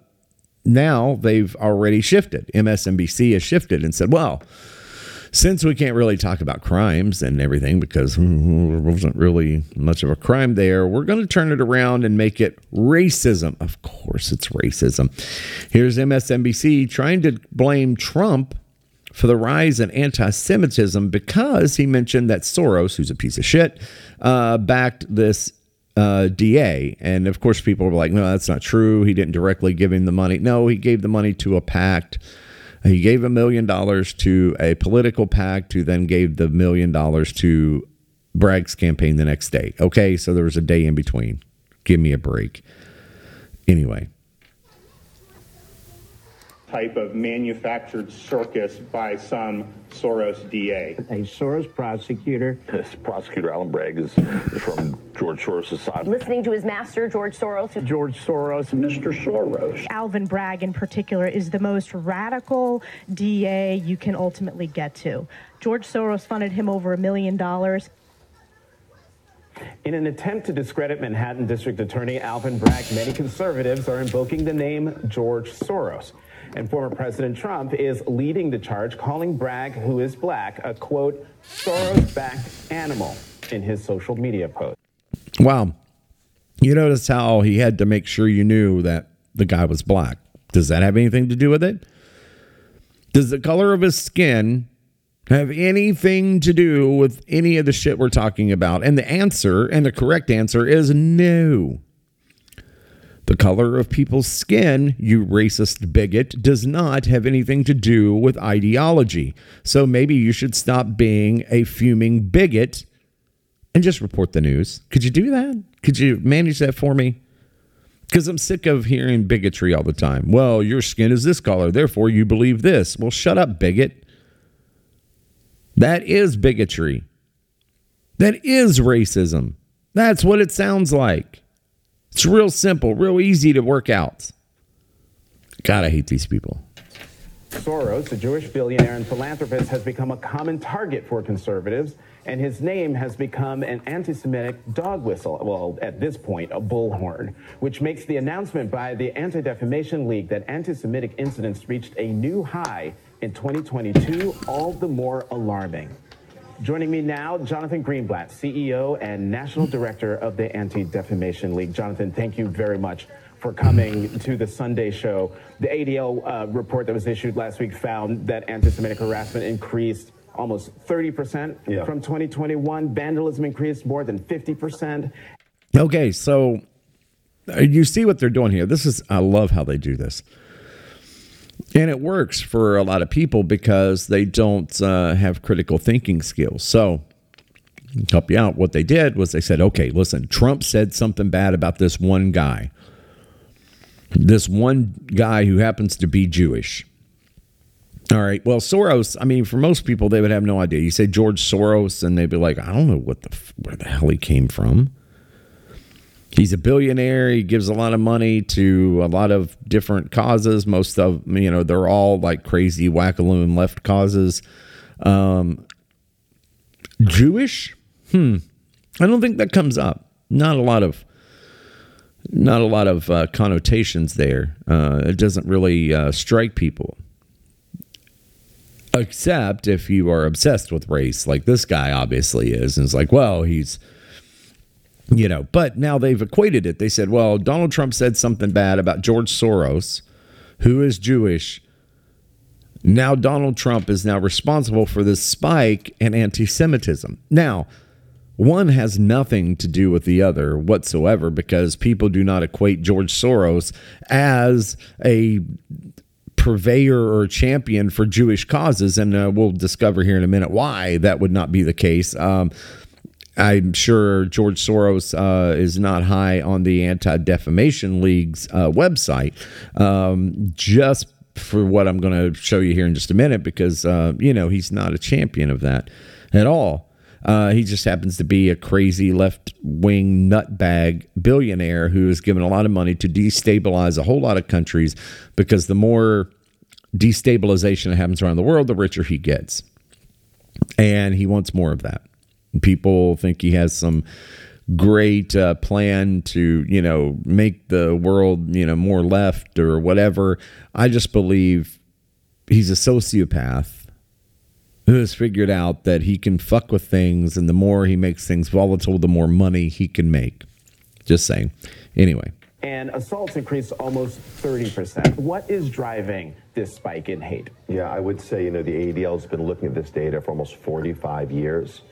now they've already shifted. MSNBC has shifted and said, "Well, since we can't really talk about crimes and everything because there wasn't really much of a crime there, we're going to turn it around and make it racism. Of course, it's racism. Here's MSNBC trying to blame Trump for the rise in anti Semitism because he mentioned that Soros, who's a piece of shit, uh, backed this uh, DA. And of course, people were like, no, that's not true. He didn't directly give him the money. No, he gave the money to a pact. He gave a million dollars to a political pact, who then gave the million dollars to Bragg's campaign the next day. Okay, so there was a day in between. Give me a break. Anyway, type of manufactured circus by some Soros DA. A Soros prosecutor. This prosecutor, Alvin Bragg, is, is from George Soros' side. Listening to his master, George Soros. George Soros. Mr. Soros. Alvin Bragg, in particular, is the most radical DA you can ultimately get to. George Soros funded him over a million dollars. In an attempt to discredit Manhattan District Attorney Alvin Bragg, many conservatives are invoking the name George Soros. And former President Trump is leading the charge, calling Bragg, who is black, a quote, Soros backed animal in his social media post. Wow. You notice how he had to make sure you knew that the guy was black. Does that have anything to do with it? Does the color of his skin have anything to do with any of the shit we're talking about? And the answer, and the correct answer, is no. The color of people's skin, you racist bigot, does not have anything to do with ideology. So maybe you should stop being a fuming bigot and just report the news. Could you do that? Could you manage that for me? Because I'm sick of hearing bigotry all the time. Well, your skin is this color, therefore you believe this. Well, shut up, bigot. That is bigotry. That is racism. That's what it sounds like. It's real simple, real easy to work out. God, I hate these people. Soros, a Jewish billionaire and philanthropist, has become a common target for conservatives, and his name has become an anti Semitic dog whistle. Well, at this point, a bullhorn, which makes the announcement by the Anti Defamation League that anti Semitic incidents reached a new high in 2022 all the more alarming. Joining me now, Jonathan Greenblatt, CEO and National Director of the Anti Defamation League. Jonathan, thank you very much for coming to the Sunday show. The ADL uh, report that was issued last week found that anti Semitic harassment increased almost 30% yeah. from 2021. Vandalism increased more than 50%. Okay, so uh, you see what they're doing here. This is, I love how they do this. And it works for a lot of people because they don't uh, have critical thinking skills. So, help you out, what they did was they said, okay, listen, Trump said something bad about this one guy, this one guy who happens to be Jewish. All right. Well, Soros. I mean, for most people, they would have no idea. You say George Soros, and they'd be like, "I don't know what the where the hell he came from." He's a billionaire. He gives a lot of money to a lot of different causes. Most of you know, they're all like crazy wackaloon left causes. Um, Jewish? Hmm. I don't think that comes up. Not a lot of not a lot of uh, connotations there. Uh, it doesn't really uh, strike people, except if you are obsessed with race, like this guy obviously is, and it's like, well, he's, you know. But now they've equated it. They said, well, Donald Trump said something bad about George Soros, who is Jewish. Now Donald Trump is now responsible for this spike in anti-Semitism. Now one has nothing to do with the other whatsoever because people do not equate George Soros as a purveyor or champion for Jewish causes. And uh, we'll discover here in a minute why that would not be the case. Um, I'm sure George Soros uh, is not high on the Anti Defamation League's uh, website. Um, just for what I'm going to show you here in just a minute, because, uh, you know, he's not a champion of that at all. Uh, he just happens to be a crazy left wing nutbag billionaire who has given a lot of money to destabilize a whole lot of countries because the more destabilization that happens around the world, the richer he gets. And he wants more of that. People think he has some great uh, plan to, you know, make the world, you know, more left or whatever. I just believe he's a sociopath who has figured out that he can fuck with things, and the more he makes things volatile, the more money he can make. Just saying. Anyway. And assaults increased almost 30%. What is driving this spike in hate? Yeah, I would say, you know, the ADL has been looking at this data for almost 45 years.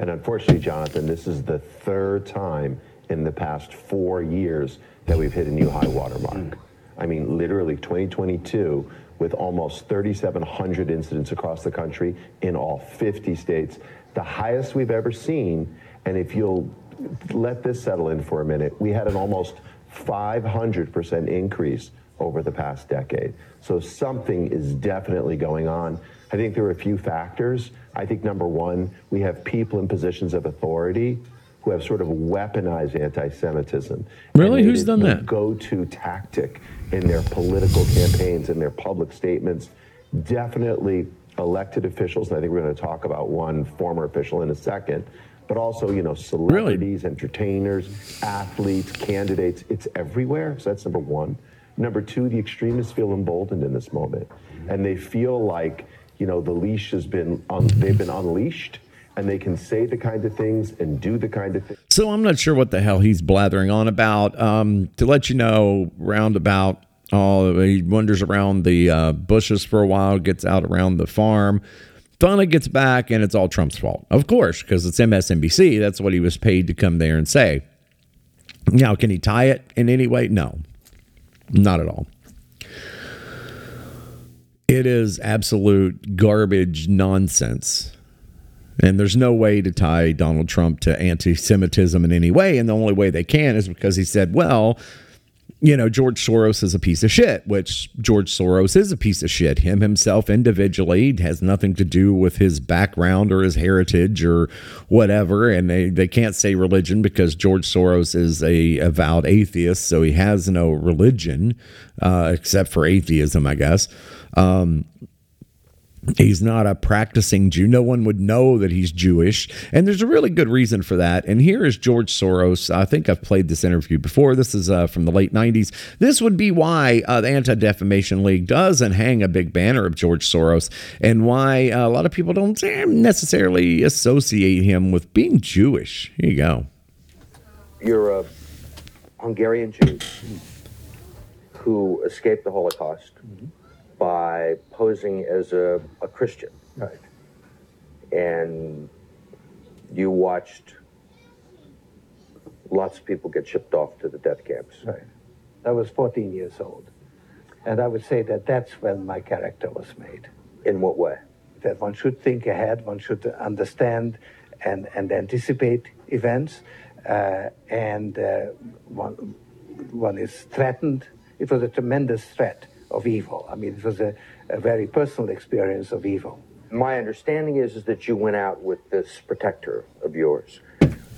And unfortunately, Jonathan, this is the third time in the past four years that we've hit a new high water mark. Hmm. I mean, literally 2022 with almost 3,700 incidents across the country in all 50 states, the highest we've ever seen. And if you'll let this settle in for a minute, we had an almost 500% increase over the past decade. So something is definitely going on. I think there are a few factors. I think number one, we have people in positions of authority who have sort of weaponized anti-Semitism. Really, who's done that? Go-to tactic in their political campaigns and their public statements. Definitely elected officials, and I think we're going to talk about one former official in a second. But also, you know, celebrities, really? entertainers, athletes, candidates. It's everywhere. So that's number one. Number two, the extremists feel emboldened in this moment, and they feel like you know the leash has been un- they've been unleashed and they can say the kind of things and do the kind of things. So I'm not sure what the hell he's blathering on about. Um, to let you know, roundabout, oh, he wanders around the uh, bushes for a while, gets out around the farm. Finally gets back, and it's all Trump's fault, of course, because it's MSNBC. That's what he was paid to come there and say. Now, can he tie it in any way? No, not at all. It is absolute garbage nonsense and there's no way to tie Donald Trump to anti Semitism in any way. And the only way they can is because he said, well, you know, George Soros is a piece of shit, which George Soros is a piece of shit. Him himself individually has nothing to do with his background or his heritage or whatever. And they, they can't say religion because George Soros is a avowed atheist. So he has no religion uh, except for atheism, I guess. Um, He's not a practicing Jew. No one would know that he's Jewish. And there's a really good reason for that. And here is George Soros. I think I've played this interview before. This is uh, from the late 90s. This would be why uh, the Anti Defamation League doesn't hang a big banner of George Soros and why uh, a lot of people don't necessarily associate him with being Jewish. Here you go. You're a Hungarian Jew who escaped the Holocaust. Mm-hmm by posing as a, a Christian. Right. And you watched lots of people get shipped off to the death camps. Right. I was 14 years old. And I would say that that's when my character was made. In what way? That one should think ahead, one should understand and, and anticipate events, uh, and uh, one, one is threatened. It was a tremendous threat of evil. I mean, it was a, a very personal experience of evil. My understanding is, is that you went out with this protector of yours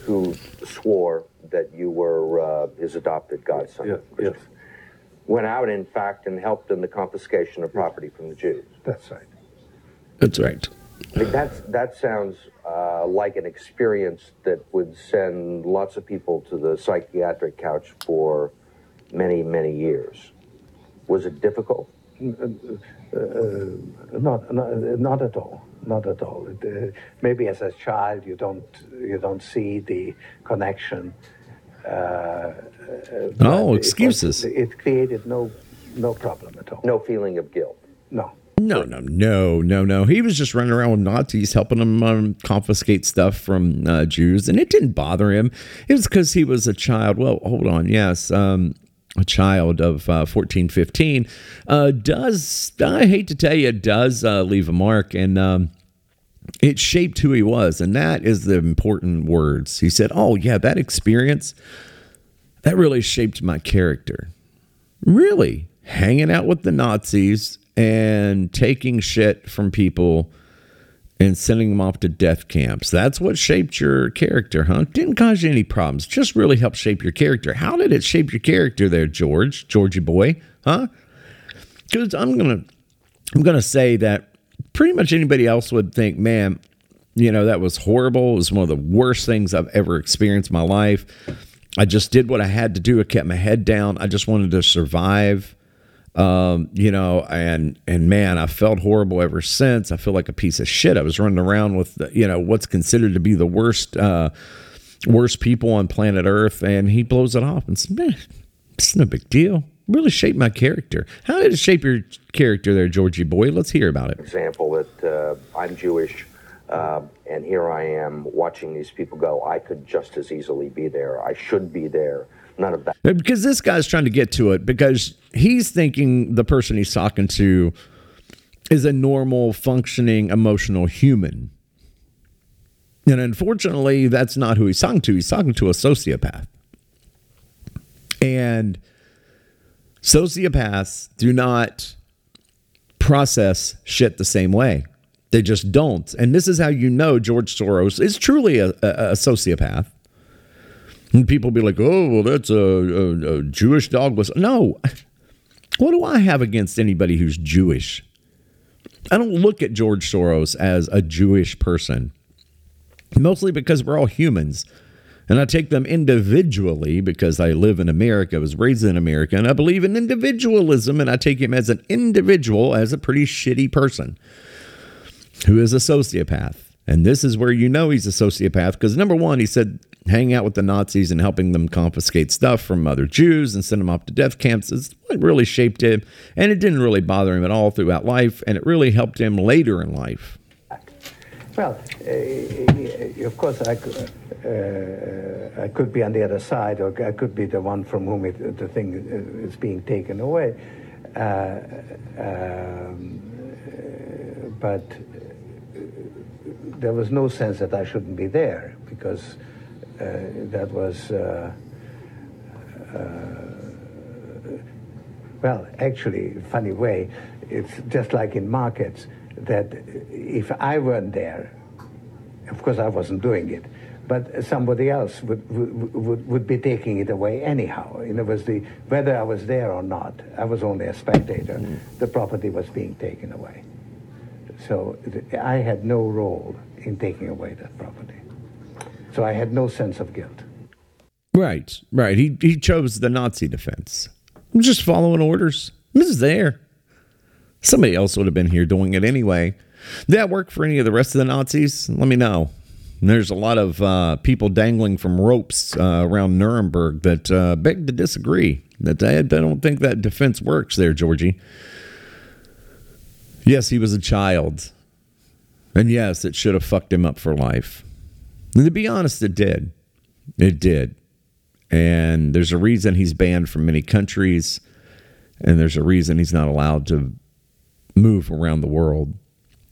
who swore that you were uh, his adopted godson. Yes, yes. Went out, in fact, and helped in the confiscation of property from the Jews. That's right. That's right. I that's, that sounds uh, like an experience that would send lots of people to the psychiatric couch for many, many years. Was it difficult? Uh, not, not, not at all. Not at all. It, uh, maybe as a child you don't you don't see the connection. Uh, Oh, excuses. It, it created no no problem at all. No feeling of guilt. No. No, no, no, no, no. He was just running around with Nazis, helping them um, confiscate stuff from uh, Jews, and it didn't bother him. It was because he was a child. Well, hold on. Yes, um, a child of uh, 14, 15 uh, does, I hate to tell you, does uh, leave a mark. And um, it shaped who he was. And that is the important words. He said, Oh, yeah, that experience, that really shaped my character. Really? Hanging out with the Nazis and taking shit from people and sending them off to death camps. That's what shaped your character, huh? Didn't cause you any problems. Just really helped shape your character. How did it shape your character there, George? Georgie boy, huh? Because I'm gonna I'm gonna say that pretty much anybody else would think, man, you know, that was horrible. It was one of the worst things I've ever experienced in my life. I just did what I had to do. I kept my head down. I just wanted to survive. Um, you know, and and man, I felt horrible ever since. I feel like a piece of shit. I was running around with the, you know what's considered to be the worst uh, worst people on planet Earth, and he blows it off and says, "Man, it's no big deal." Really shaped my character. How did it shape your character there, Georgie boy? Let's hear about it. Example that uh, I'm Jewish, uh, and here I am watching these people go. I could just as easily be there. I should be there. None of that. Because this guy's trying to get to it because he's thinking the person he's talking to is a normal, functioning, emotional human. And unfortunately, that's not who he's talking to. He's talking to a sociopath. And sociopaths do not process shit the same way. They just don't. And this is how you know George Soros is truly a, a, a sociopath. And people be like, oh, well, that's a, a, a Jewish dog. Was No. What do I have against anybody who's Jewish? I don't look at George Soros as a Jewish person, mostly because we're all humans. And I take them individually because I live in America, I was raised in America, and I believe in individualism, and I take him as an individual, as a pretty shitty person who is a sociopath. And this is where you know he's a sociopath because number one, he said hanging out with the Nazis and helping them confiscate stuff from other Jews and send them off to death camps is what really shaped him. And it didn't really bother him at all throughout life. And it really helped him later in life. Well, uh, of course, I could, uh, I could be on the other side, or I could be the one from whom it, the thing is being taken away. Uh, um, but there was no sense that I shouldn't be there because that was. Uh, well, actually, funny way, it's just like in markets that if I weren't there, of course I wasn't doing it, but somebody else would, would, would, would be taking it away anyhow. In other words, the, whether I was there or not, I was only a spectator, mm. the property was being taken away. So I had no role in taking away that property. So I had no sense of guilt. Right, right. He, he chose the Nazi defense. I'm just following orders. This is there. Somebody else would have been here doing it anyway. Did that work for any of the rest of the Nazis? Let me know. There's a lot of uh, people dangling from ropes uh, around Nuremberg that uh, beg to disagree. That they don't think that defense works there, Georgie. Yes, he was a child. And yes, it should have fucked him up for life. And to be honest, it did. It did. And there's a reason he's banned from many countries. And there's a reason he's not allowed to move around the world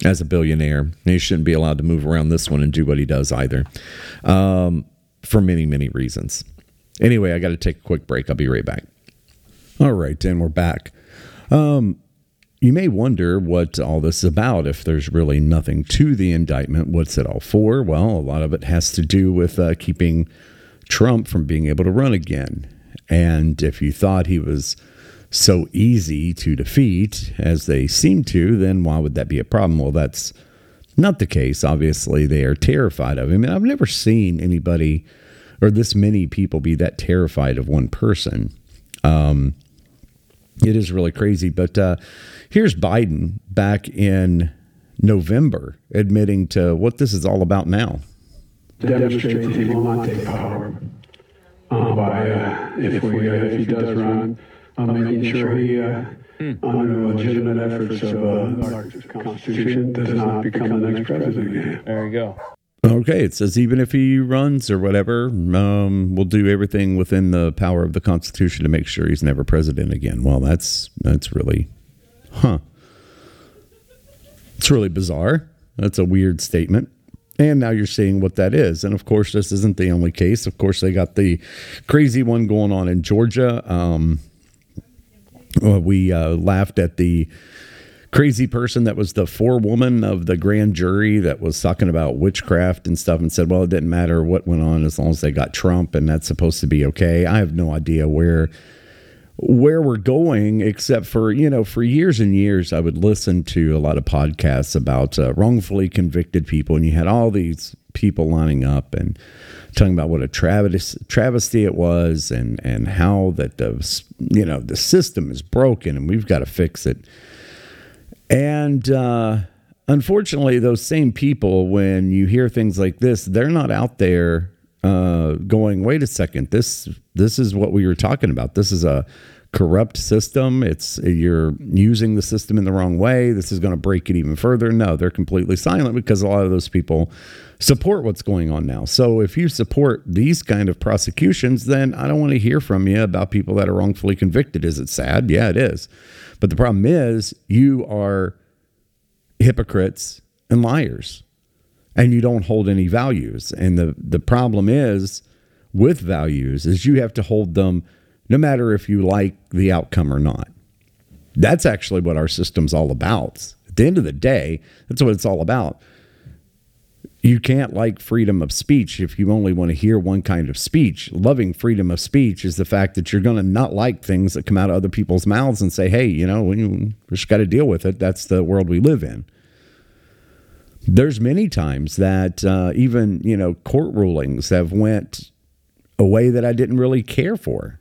as a billionaire. And he shouldn't be allowed to move around this one and do what he does either, um, for many, many reasons. Anyway, I got to take a quick break. I'll be right back. All right, Dan, we're back. Um, you may wonder what all this is about if there's really nothing to the indictment. What's it all for? Well, a lot of it has to do with uh, keeping Trump from being able to run again. And if you thought he was so easy to defeat as they seem to, then why would that be a problem? Well, that's not the case. Obviously, they are terrified of him. And I've never seen anybody or this many people be that terrified of one person. Um, it is really crazy. But uh, here's Biden back in November admitting to what this is all about now. Demonstrate that he will not take power uh, by, uh, if, we, uh, if he does run, uh, making sure he, uh, under legitimate efforts of uh, our Constitution, does not become the next president again. There you go. Okay, it says even if he runs or whatever, um, we'll do everything within the power of the Constitution to make sure he's never president again. Well, that's that's really, huh? It's really bizarre. That's a weird statement. And now you're seeing what that is. And of course, this isn't the only case. Of course, they got the crazy one going on in Georgia. Um, well, we uh, laughed at the crazy person that was the forewoman of the grand jury that was talking about witchcraft and stuff and said, well, it didn't matter what went on as long as they got Trump and that's supposed to be okay. I have no idea where where we're going except for you know for years and years i would listen to a lot of podcasts about uh, wrongfully convicted people and you had all these people lining up and talking about what a travesty, travesty it was and and how that the you know the system is broken and we've got to fix it and uh, unfortunately those same people when you hear things like this they're not out there uh, going, wait a second, this this is what we were talking about. This is a corrupt system. It's you're using the system in the wrong way. This is going to break it even further. No, they're completely silent because a lot of those people support what's going on now. So if you support these kind of prosecutions, then I don't want to hear from you about people that are wrongfully convicted. Is it sad? Yeah, it is. But the problem is you are hypocrites and liars and you don't hold any values. And the the problem is with values is you have to hold them no matter if you like the outcome or not. That's actually what our system's all about. At the end of the day, that's what it's all about. You can't like freedom of speech if you only want to hear one kind of speech. Loving freedom of speech is the fact that you're going to not like things that come out of other people's mouths and say, hey, you know, we just got to deal with it. That's the world we live in there's many times that uh, even you know court rulings have went a way that I didn't really care for.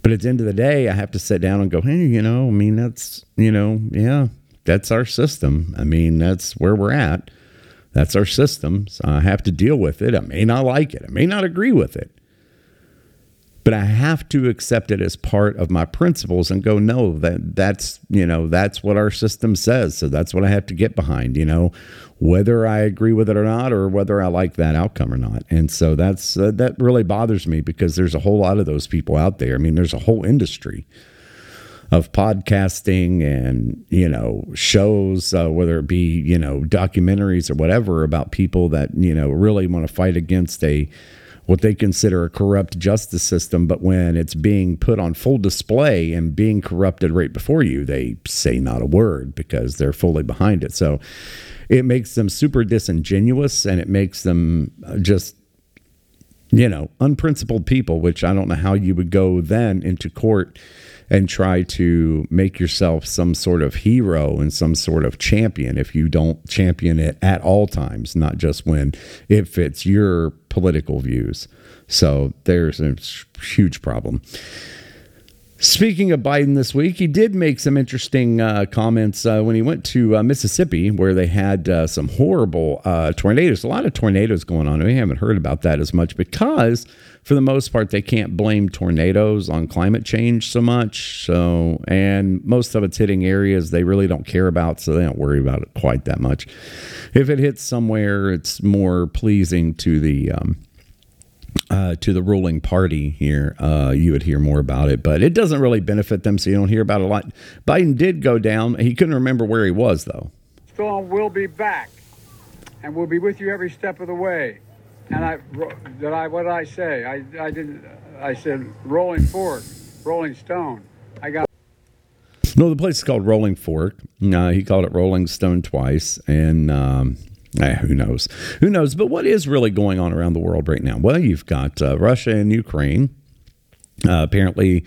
But at the end of the day, I have to sit down and go, hey, you know, I mean, that's you know, yeah, that's our system. I mean, that's where we're at. That's our system. So I have to deal with it. I may not like it. I may not agree with it but I have to accept it as part of my principles and go, no, that that's you know that's what our system says, so that's what I have to get behind. You know, whether I agree with it or not, or whether I like that outcome or not. And so that's uh, that really bothers me because there's a whole lot of those people out there. I mean, there's a whole industry of podcasting and you know shows uh, whether it be you know documentaries or whatever about people that you know really want to fight against a what they consider a corrupt justice system, but when it's being put on full display and being corrupted right before you, they say not a word because they're fully behind it. So it makes them super disingenuous and it makes them just, you know, unprincipled people, which I don't know how you would go then into court and try to make yourself some sort of hero and some sort of champion if you don't champion it at all times, not just when it fits your political views. So there's a huge problem. Speaking of Biden this week, he did make some interesting uh, comments uh, when he went to uh, Mississippi, where they had uh, some horrible uh, tornadoes. A lot of tornadoes going on. We haven't heard about that as much because, for the most part, they can't blame tornadoes on climate change so much. So, and most of it's hitting areas they really don't care about, so they don't worry about it quite that much. If it hits somewhere, it's more pleasing to the um, uh, to the ruling party here, uh, you would hear more about it, but it doesn't really benefit them, so you don't hear about it a lot. Biden did go down. He couldn't remember where he was, though. Storm will be back, and we'll be with you every step of the way. And I, did I, what did I say? I, I didn't, I said rolling Fork, rolling stone. I got. No, the place is called Rolling Fork. Uh, he called it Rolling Stone twice, and um, eh, who knows? Who knows? But what is really going on around the world right now? Well, you've got uh, Russia and Ukraine. Uh, apparently,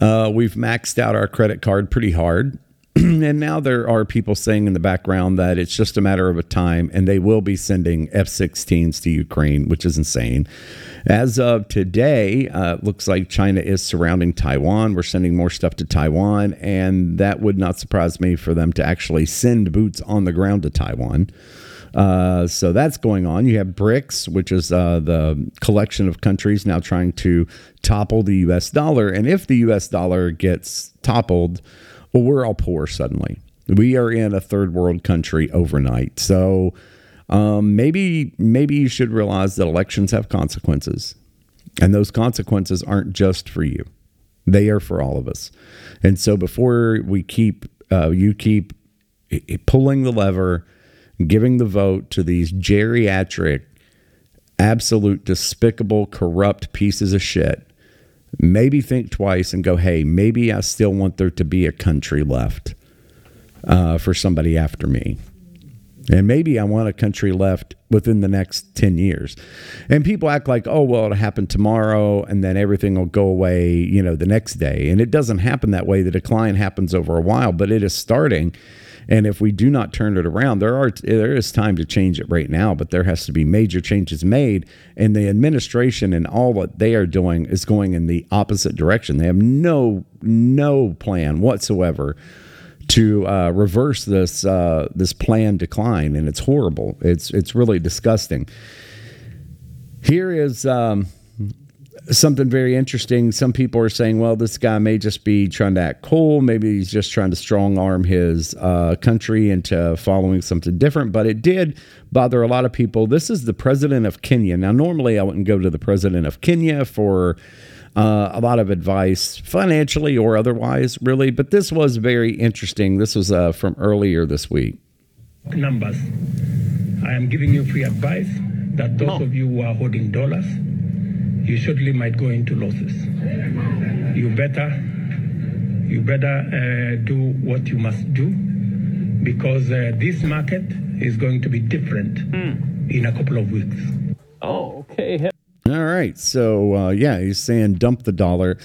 uh, we've maxed out our credit card pretty hard. and now there are people saying in the background that it's just a matter of a time and they will be sending F 16s to Ukraine, which is insane. As of today, uh, looks like China is surrounding Taiwan. We're sending more stuff to Taiwan, and that would not surprise me for them to actually send boots on the ground to Taiwan. Uh, so that's going on. You have BRICS, which is uh, the collection of countries now trying to topple the US dollar. And if the US dollar gets toppled, well, we're all poor suddenly. We are in a third world country overnight. So um, maybe maybe you should realize that elections have consequences, and those consequences aren't just for you; they are for all of us. And so before we keep uh, you keep pulling the lever, giving the vote to these geriatric, absolute, despicable, corrupt pieces of shit maybe think twice and go, hey, maybe I still want there to be a country left uh, for somebody after me. And maybe I want a country left within the next 10 years. And people act like, oh, well, it'll happen tomorrow and then everything will go away, you know, the next day. And it doesn't happen that way. The decline happens over a while, but it is starting. And if we do not turn it around, there are there is time to change it right now, but there has to be major changes made. And the administration and all what they are doing is going in the opposite direction. They have no no plan whatsoever to uh, reverse this uh, this planned decline, and it's horrible. It's it's really disgusting. Here is. Um, something very interesting. Some people are saying, well, this guy may just be trying to act cool. Maybe he's just trying to strong arm his uh, country into following something different. But it did bother a lot of people. This is the president of Kenya. Now, normally I wouldn't go to the president of Kenya for. Uh, a lot of advice, financially or otherwise, really. But this was very interesting. This was uh, from earlier this week. Numbers. I am giving you free advice that those oh. of you who are holding dollars, you surely might go into losses. You better, you better uh, do what you must do because uh, this market is going to be different mm. in a couple of weeks. Oh, okay. All right. So, uh, yeah, he's saying dump the dollar.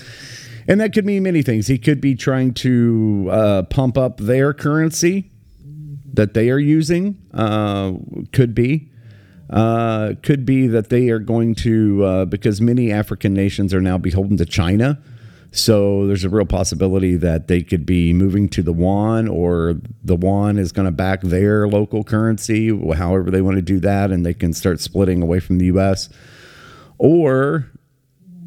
And that could mean many things. He could be trying to uh, pump up their currency that they are using. Uh, could be. Uh, could be that they are going to, uh, because many African nations are now beholden to China. So there's a real possibility that they could be moving to the yuan, or the yuan is going to back their local currency, however they want to do that, and they can start splitting away from the U.S. Or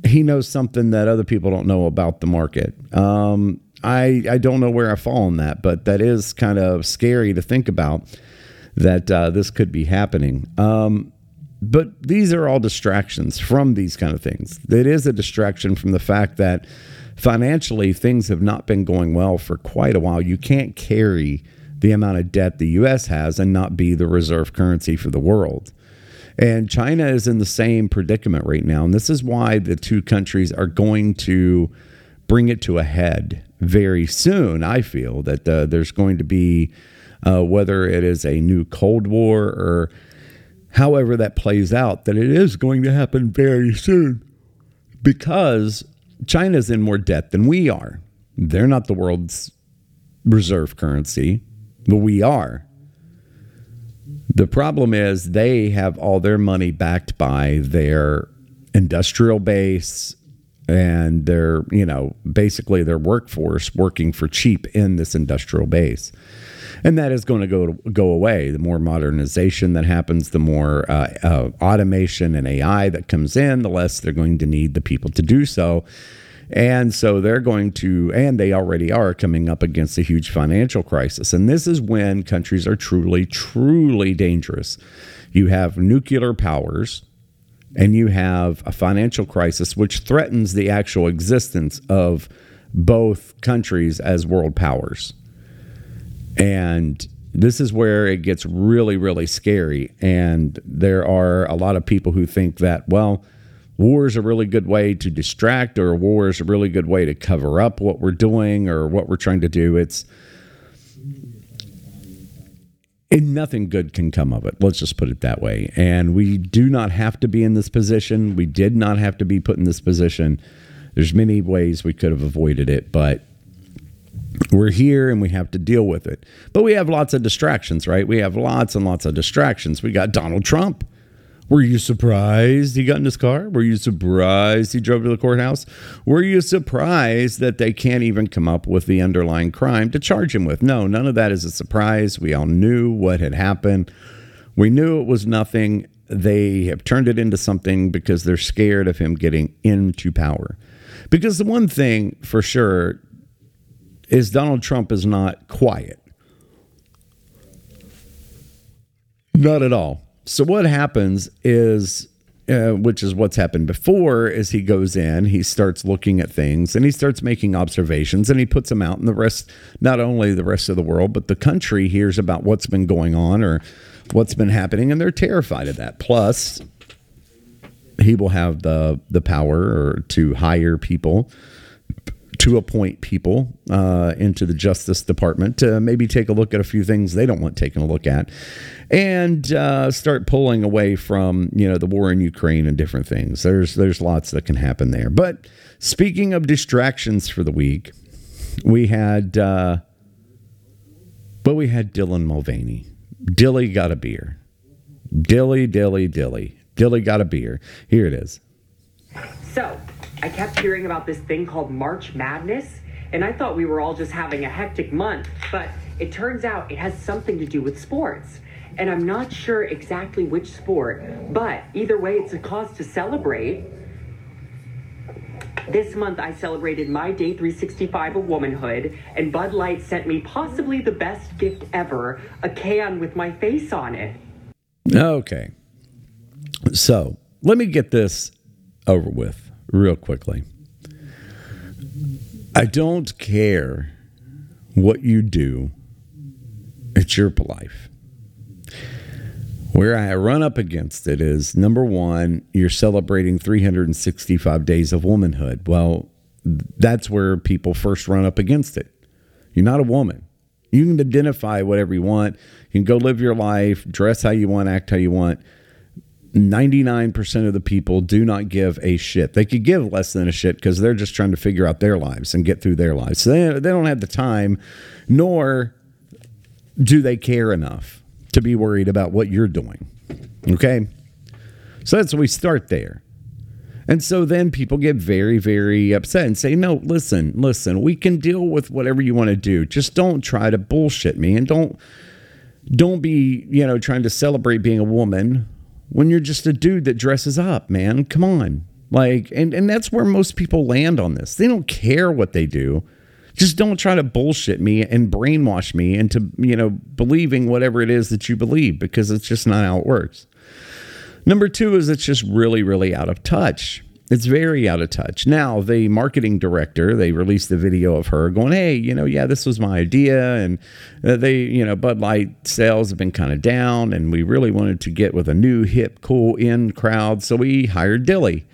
he knows something that other people don't know about the market. Um, I I don't know where I fall on that, but that is kind of scary to think about that uh, this could be happening. Um, but these are all distractions from these kind of things. It is a distraction from the fact that financially things have not been going well for quite a while. You can't carry the amount of debt the US has and not be the reserve currency for the world. And China is in the same predicament right now. And this is why the two countries are going to bring it to a head very soon. I feel that uh, there's going to be uh, whether it is a new Cold War or however that plays out, that it is going to happen very soon because China's in more debt than we are. They're not the world's reserve currency, but we are. The problem is they have all their money backed by their industrial base and their, you know, basically their workforce working for cheap in this industrial base and that is going to go go away. The more modernization that happens, the more uh, uh, automation and AI that comes in, the less they're going to need the people to do so. And so they're going to, and they already are coming up against a huge financial crisis. And this is when countries are truly, truly dangerous. You have nuclear powers and you have a financial crisis which threatens the actual existence of both countries as world powers. And this is where it gets really, really scary. And there are a lot of people who think that, well, war is a really good way to distract, or war is a really good way to cover up what we're doing or what we're trying to do. It's and nothing good can come of it. Let's just put it that way. And we do not have to be in this position. We did not have to be put in this position. There's many ways we could have avoided it, but we're here and we have to deal with it. But we have lots of distractions, right? We have lots and lots of distractions. We got Donald Trump. Were you surprised he got in his car? Were you surprised he drove to the courthouse? Were you surprised that they can't even come up with the underlying crime to charge him with? No, none of that is a surprise. We all knew what had happened. We knew it was nothing. They have turned it into something because they're scared of him getting into power. Because the one thing for sure is Donald Trump is not quiet. Not at all. So what happens is uh, which is what's happened before is he goes in he starts looking at things and he starts making observations and he puts them out and the rest not only the rest of the world but the country hears about what's been going on or what's been happening and they're terrified of that plus he will have the the power or to hire people to appoint people uh, into the Justice Department to maybe take a look at a few things they don't want taken a look at, and uh, start pulling away from you know the war in Ukraine and different things. There's there's lots that can happen there. But speaking of distractions for the week, we had uh, but we had Dylan Mulvaney. Dilly got a beer. Dilly, Dilly, Dilly. Dilly got a beer. Here it is. So, I kept hearing about this thing called March Madness, and I thought we were all just having a hectic month, but it turns out it has something to do with sports. And I'm not sure exactly which sport, but either way, it's a cause to celebrate. This month, I celebrated my day 365 of womanhood, and Bud Light sent me possibly the best gift ever a can with my face on it. Okay. So let me get this over with real quickly. I don't care what you do, it's your life. Where I run up against it is number one, you're celebrating 365 days of womanhood. Well, that's where people first run up against it. You're not a woman. You can identify whatever you want. You can go live your life, dress how you want, act how you want. 99% of the people do not give a shit. They could give less than a shit because they're just trying to figure out their lives and get through their lives. So they, they don't have the time, nor do they care enough to be worried about what you're doing. Okay? So that's we start there. And so then people get very, very upset and say, no, listen, listen, we can deal with whatever you want to do. Just don't try to bullshit me and don't don't be, you know, trying to celebrate being a woman when you're just a dude that dresses up, man. Come on. Like, and, and that's where most people land on this. They don't care what they do. Just don't try to bullshit me and brainwash me into, you know, believing whatever it is that you believe because it's just not how it works. Number two is it's just really, really out of touch. It's very out of touch. Now, the marketing director, they released the video of her going, Hey, you know, yeah, this was my idea. And uh, they, you know, Bud Light sales have been kind of down. And we really wanted to get with a new, hip, cool in crowd. So we hired Dilly.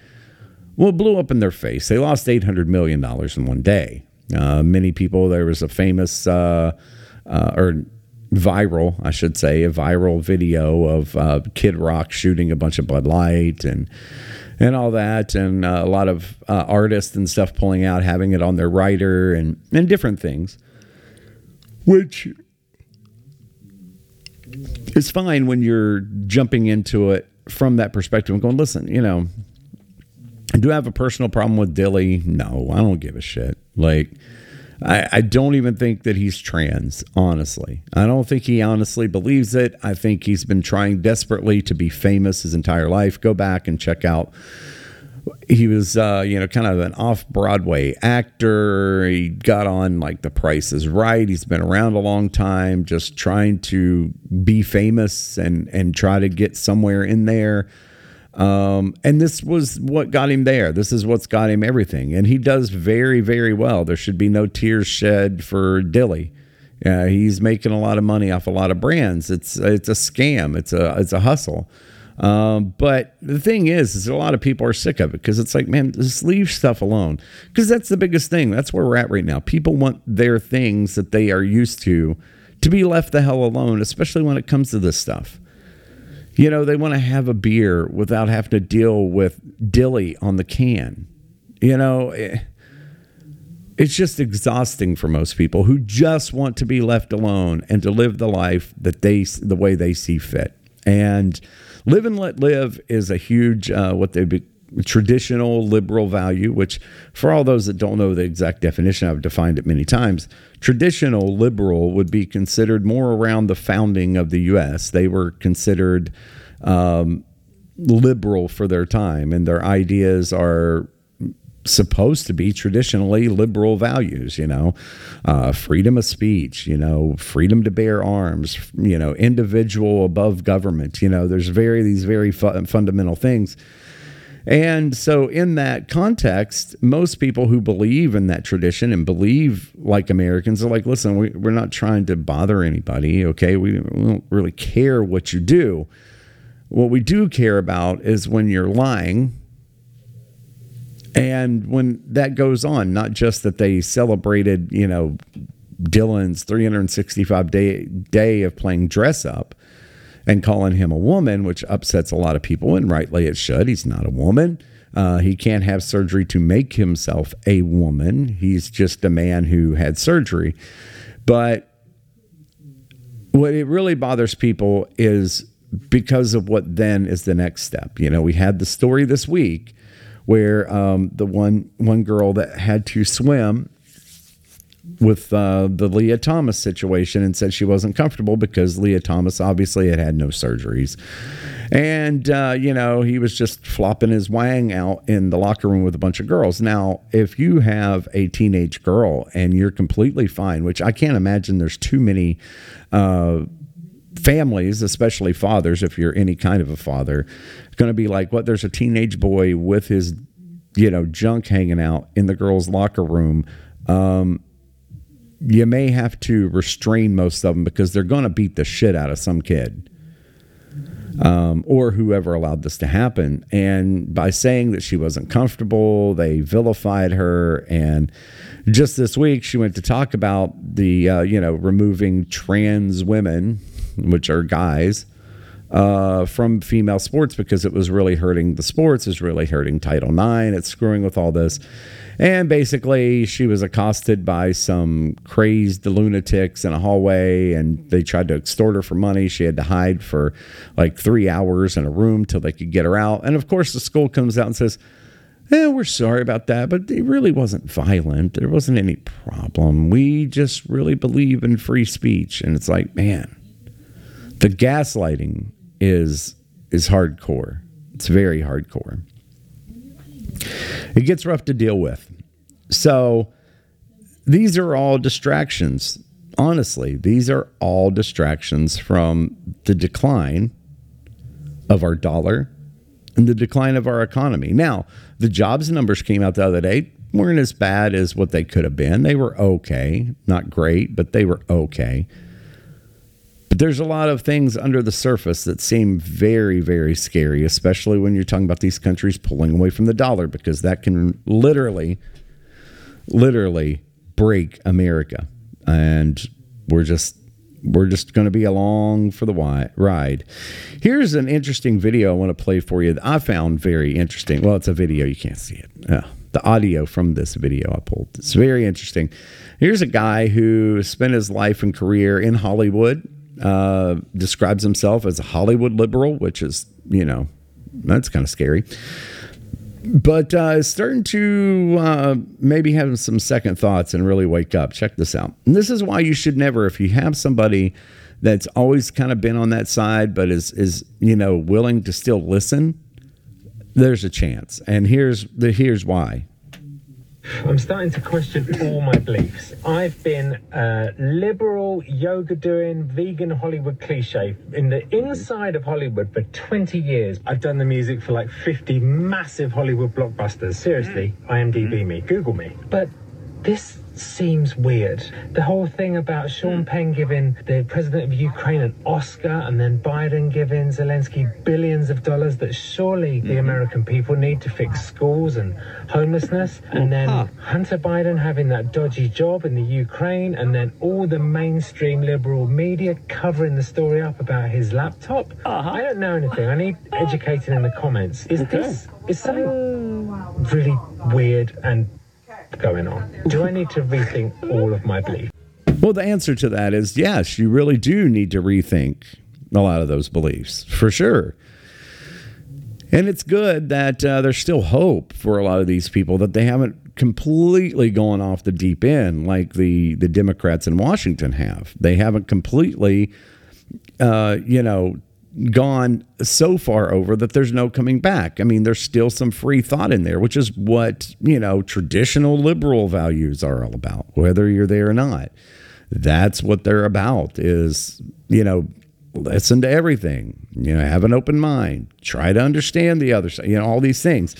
Well, it blew up in their face. They lost $800 million in one day. Uh, many people, there was a famous, uh, uh, or viral, I should say, a viral video of uh, Kid Rock shooting a bunch of Bud Light and and all that, and uh, a lot of uh, artists and stuff pulling out, having it on their rider and and different things, which is fine when you're jumping into it from that perspective and going, listen, you know, do I have a personal problem with Dilly? No, I don't give a shit. Like, I, I, don't even think that he's trans, honestly. I don't think he honestly believes it. I think he's been trying desperately to be famous his entire life. Go back and check out. He was, uh, you know, kind of an off Broadway actor. He got on like The Price is Right. He's been around a long time, just trying to be famous and and try to get somewhere in there. Um, and this was what got him there. This is what's got him everything. And he does very, very well. There should be no tears shed for Dilly. Uh, he's making a lot of money off a lot of brands. It's it's a scam. It's a it's a hustle. Um, but the thing is, is a lot of people are sick of it because it's like, man, just leave stuff alone. Because that's the biggest thing. That's where we're at right now. People want their things that they are used to to be left the hell alone, especially when it comes to this stuff. You know, they want to have a beer without having to deal with dilly on the can. You know, eh, it's just exhausting for most people who just want to be left alone and to live the life that they the way they see fit. And live and let live is a huge uh, what they traditional liberal value, which for all those that don't know the exact definition, I've defined it many times. Traditional liberal would be considered more around the founding of the U.S. They were considered um, liberal for their time, and their ideas are supposed to be traditionally liberal values, you know, uh, freedom of speech, you know, freedom to bear arms, you know, individual above government. You know, there's very these very fu- fundamental things. And so, in that context, most people who believe in that tradition and believe like Americans are like, listen, we, we're not trying to bother anybody. Okay. We, we don't really care what you do. What we do care about is when you're lying and when that goes on, not just that they celebrated, you know, Dylan's 365 day day of playing dress up and calling him a woman, which upsets a lot of people, and rightly it should. He's not a woman. Uh, he can't have surgery to make himself a woman. He's just a man who had surgery. But what it really bothers people is because of what then is the next step. You know, we had the story this week where um, the one one girl that had to swim with uh, the Lia Thomas situation and said she wasn't comfortable because Lia Thomas obviously had had no surgeries. And, uh, you know, he was just flopping his wang out in the locker room with a bunch of girls. Now, if you have a teenage girl and you're completely fine, which I can't imagine there's too many uh, families, especially fathers, if you're any kind of a father, going to be like, what? There's a teenage boy with his, you know, junk hanging out in the girls' locker room. Um, you may have to restrain most of them because they're going to beat the shit out of some kid um, or whoever allowed this to happen. And by saying that she wasn't comfortable, they vilified her. And just this week, she went to talk about the, uh, you know, removing trans women, which are guys. Uh, from female sports because it was really hurting the sports, is really hurting Title IX. It's screwing with all this. And basically, she was accosted by some crazed lunatics in a hallway, and they tried to extort her for money. She had to hide for like three hours in a room till they could get her out. And of course, the school comes out and says, Eh, we're sorry about that, but it really wasn't violent. There wasn't any problem. We just really believe in free speech. And it's like, man, the gaslighting is is hardcore. It's very hardcore. It gets rough to deal with. So these are all distractions. Honestly, these are all distractions from the decline of our dollar and the decline of our economy. Now, the jobs numbers came out the other day weren't as bad as what they could have been. They were okay, not great, but they were okay. But there's a lot of things under the surface that seem very, very scary, especially when you're talking about these countries pulling away from the dollar, because that can literally, literally break America. And we're just we're just going to be along for the ride. Here's an interesting video I want to play for you that I found very interesting. Well, it's a video, you can't see it. Oh, the audio from this video I pulled. It's very interesting. Here's a guy who spent his life and career in Hollywood uh, describes himself as a Hollywood liberal, which is, you know, that's kind of scary. But uh, starting to uh, maybe have some second thoughts and really wake up. Check this out. And this is why you should never, if you have somebody that's always kind of been on that side, but is is you know willing to still listen, there's a chance. And here's the here's why. I'm starting to question all my beliefs. I've been a liberal, yoga doing, vegan Hollywood cliche in the inside of Hollywood for 20 years. I've done the music for like 50 massive Hollywood blockbusters. Seriously, mm-hmm. IMDb mm-hmm. me, Google me. But this seems weird. The whole thing about Sean hmm. Penn giving the president of Ukraine an Oscar and then Biden giving Zelensky billions of dollars that surely the hmm. American people need to fix schools and homelessness, and then Hunter Biden having that dodgy job in the Ukraine, and then all the mainstream liberal media covering the story up about his laptop. Uh-huh. I don't know anything. I need educating in the comments. Is this is something oh, really weird and going on? Do I need to rethink all of my beliefs? Well, the answer to that is yes, you really do need to rethink a lot of those beliefs for sure. And it's good that uh, there's still hope for a lot of these people that they haven't completely gone off the deep end like the the Democrats in Washington have. They haven't completely, uh, you know, gone so far over that there's no coming back. I mean, there's still some free thought in there, which is what you know traditional liberal values are all about, whether you're there or not. That's what they're about. Is you know listen to everything, you know, have an open mind, try to understand the other side, you know, all these things.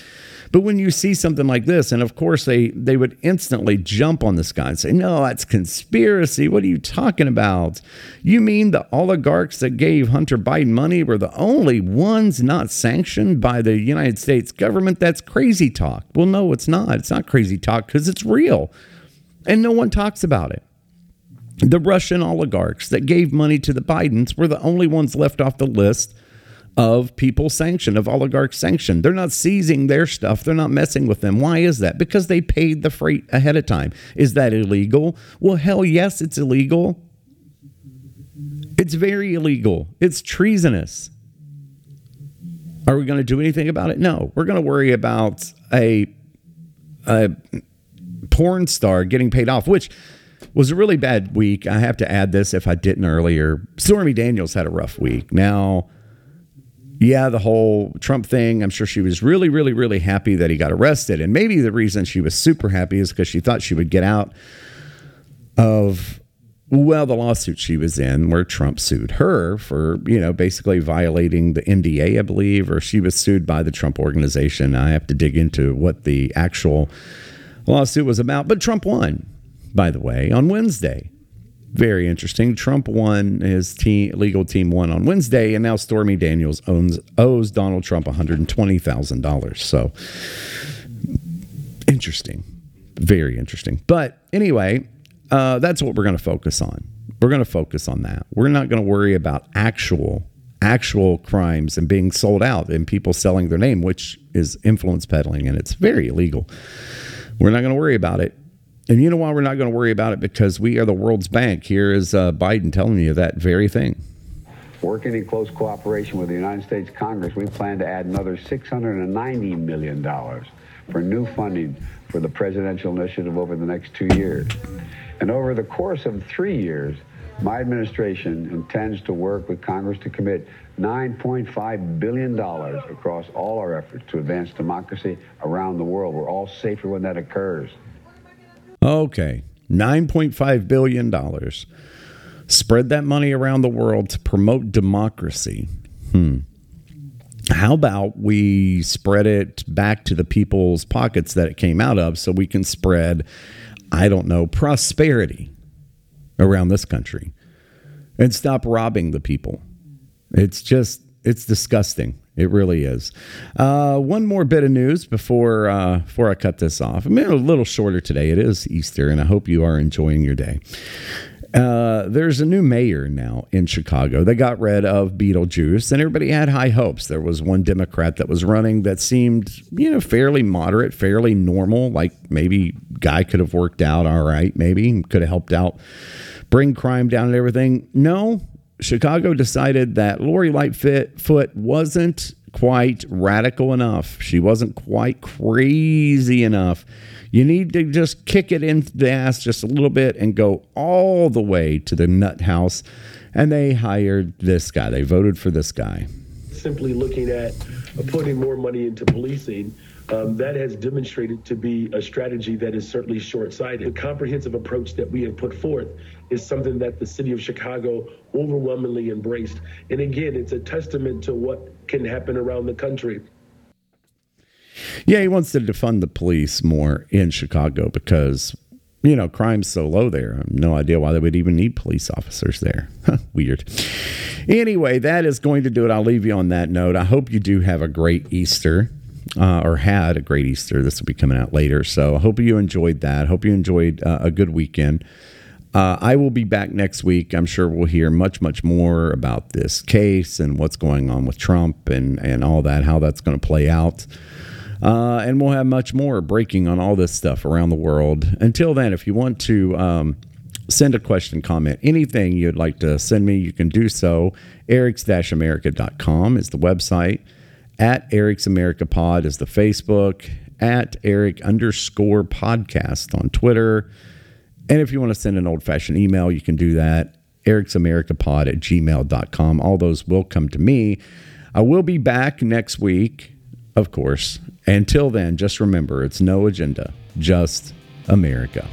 But when you see something like this, and of course they they would instantly jump on this guy and say, "No, that's conspiracy. What are you talking about? You mean the oligarchs that gave Hunter Biden money were the only ones not sanctioned by the United States government? That's crazy talk." Well, no, it's not. It's not crazy talk because it's real, and no one talks about it. The Russian oligarchs that gave money to the Bidens were the only ones left off the list of people sanctioned, of oligarchs sanctioned. They're not seizing their stuff. They're not messing with them. Why is that? Because they paid the freight ahead of time. Is that illegal? Well, hell yes, it's illegal. It's very illegal. It's treasonous. Are we going to do anything about it? No. We're going to worry about a, a porn star getting paid off, which was a really bad week. I have to add this if I didn't earlier. Stormy Daniels had a rough week. Now, yeah, the whole Trump thing, I'm sure she was really, really, really happy that he got arrested. And maybe the reason she was super happy is because she thought she would get out of, well, the lawsuit she was in where Trump sued her for, you know, basically violating the NDA, I believe, or she was sued by the Trump organization. I have to dig into what the actual lawsuit was about. But Trump won, by the way, on Wednesday very interesting. Trump won his team legal team won on Wednesday, and now Stormy Daniels owns owes Donald Trump one hundred and twenty thousand dollars. So interesting, very interesting. But anyway, uh, that's what we're going to focus on. We're going to focus on that. We're not going to worry about actual actual crimes and being sold out and people selling their name, which is influence peddling, and it's very illegal. We're not going to worry about it. And you know why we're not going to worry about it? Because we are the world's bank. Here is uh, Biden telling you that very thing. Working in close cooperation with the United States Congress, we plan to add another $690 million for new funding for the presidential initiative over the next two years. And over the course of three years, my administration intends to work with Congress to commit $9.5 billion across all our efforts to advance democracy around the world. We're all safer when that occurs. Okay, $9.5 billion. Spread that money around the world to promote democracy. Hmm. How about we spread it back to the people's pockets that it came out of so we can spread, I don't know, prosperity around this country and stop robbing the people? It's just, it's disgusting. It really is. Uh, one more bit of news before uh, before I cut this off. I'm a little shorter today. It is Easter, and I hope you are enjoying your day. Uh, there's a new mayor now in Chicago. They got rid of Beetlejuice, and everybody had high hopes. There was one Democrat that was running that seemed, you know, fairly moderate, fairly normal. Like maybe guy could have worked out all right. Maybe could have helped out bring crime down and everything. No, Chicago decided that Lori Lightfoot wasn't quite radical enough. She wasn't quite crazy enough. You need to just kick it in the ass just a little bit and go all the way to the nut house. And they hired this guy. They voted for this guy. Simply looking at putting more money into policing um, that has demonstrated to be a strategy that is certainly short sighted. The comprehensive approach that we have put forth is something that the city of Chicago overwhelmingly embraced. And again, it's a testament to what can happen around the country. Yeah, he wants to defund the police more in Chicago because, you know, crime's so low there. I have no idea why they would even need police officers there. Weird. Anyway, that is going to do it. I'll leave you on that note. I hope you do have a great Easter. Uh, or had a great Easter. This will be coming out later. So I hope you enjoyed that. Hope you enjoyed uh, a good weekend. Uh, I will be back next week. I'm sure we'll hear much, much more about this case and what's going on with Trump and, and all that, how that's going to play out. Uh, and we'll have much more breaking on all this stuff around the world. Until then, if you want to um, send a question, comment, anything you'd like to send me, you can do so. Eric's-America.com is the website. At Eric's America Pod is the Facebook. At Eric underscore podcast on Twitter. And if you want to send an old fashioned email, you can do that. Eric's America Pod at gmail.com. All those will come to me. I will be back next week, of course. Until then, just remember it's no agenda, just America.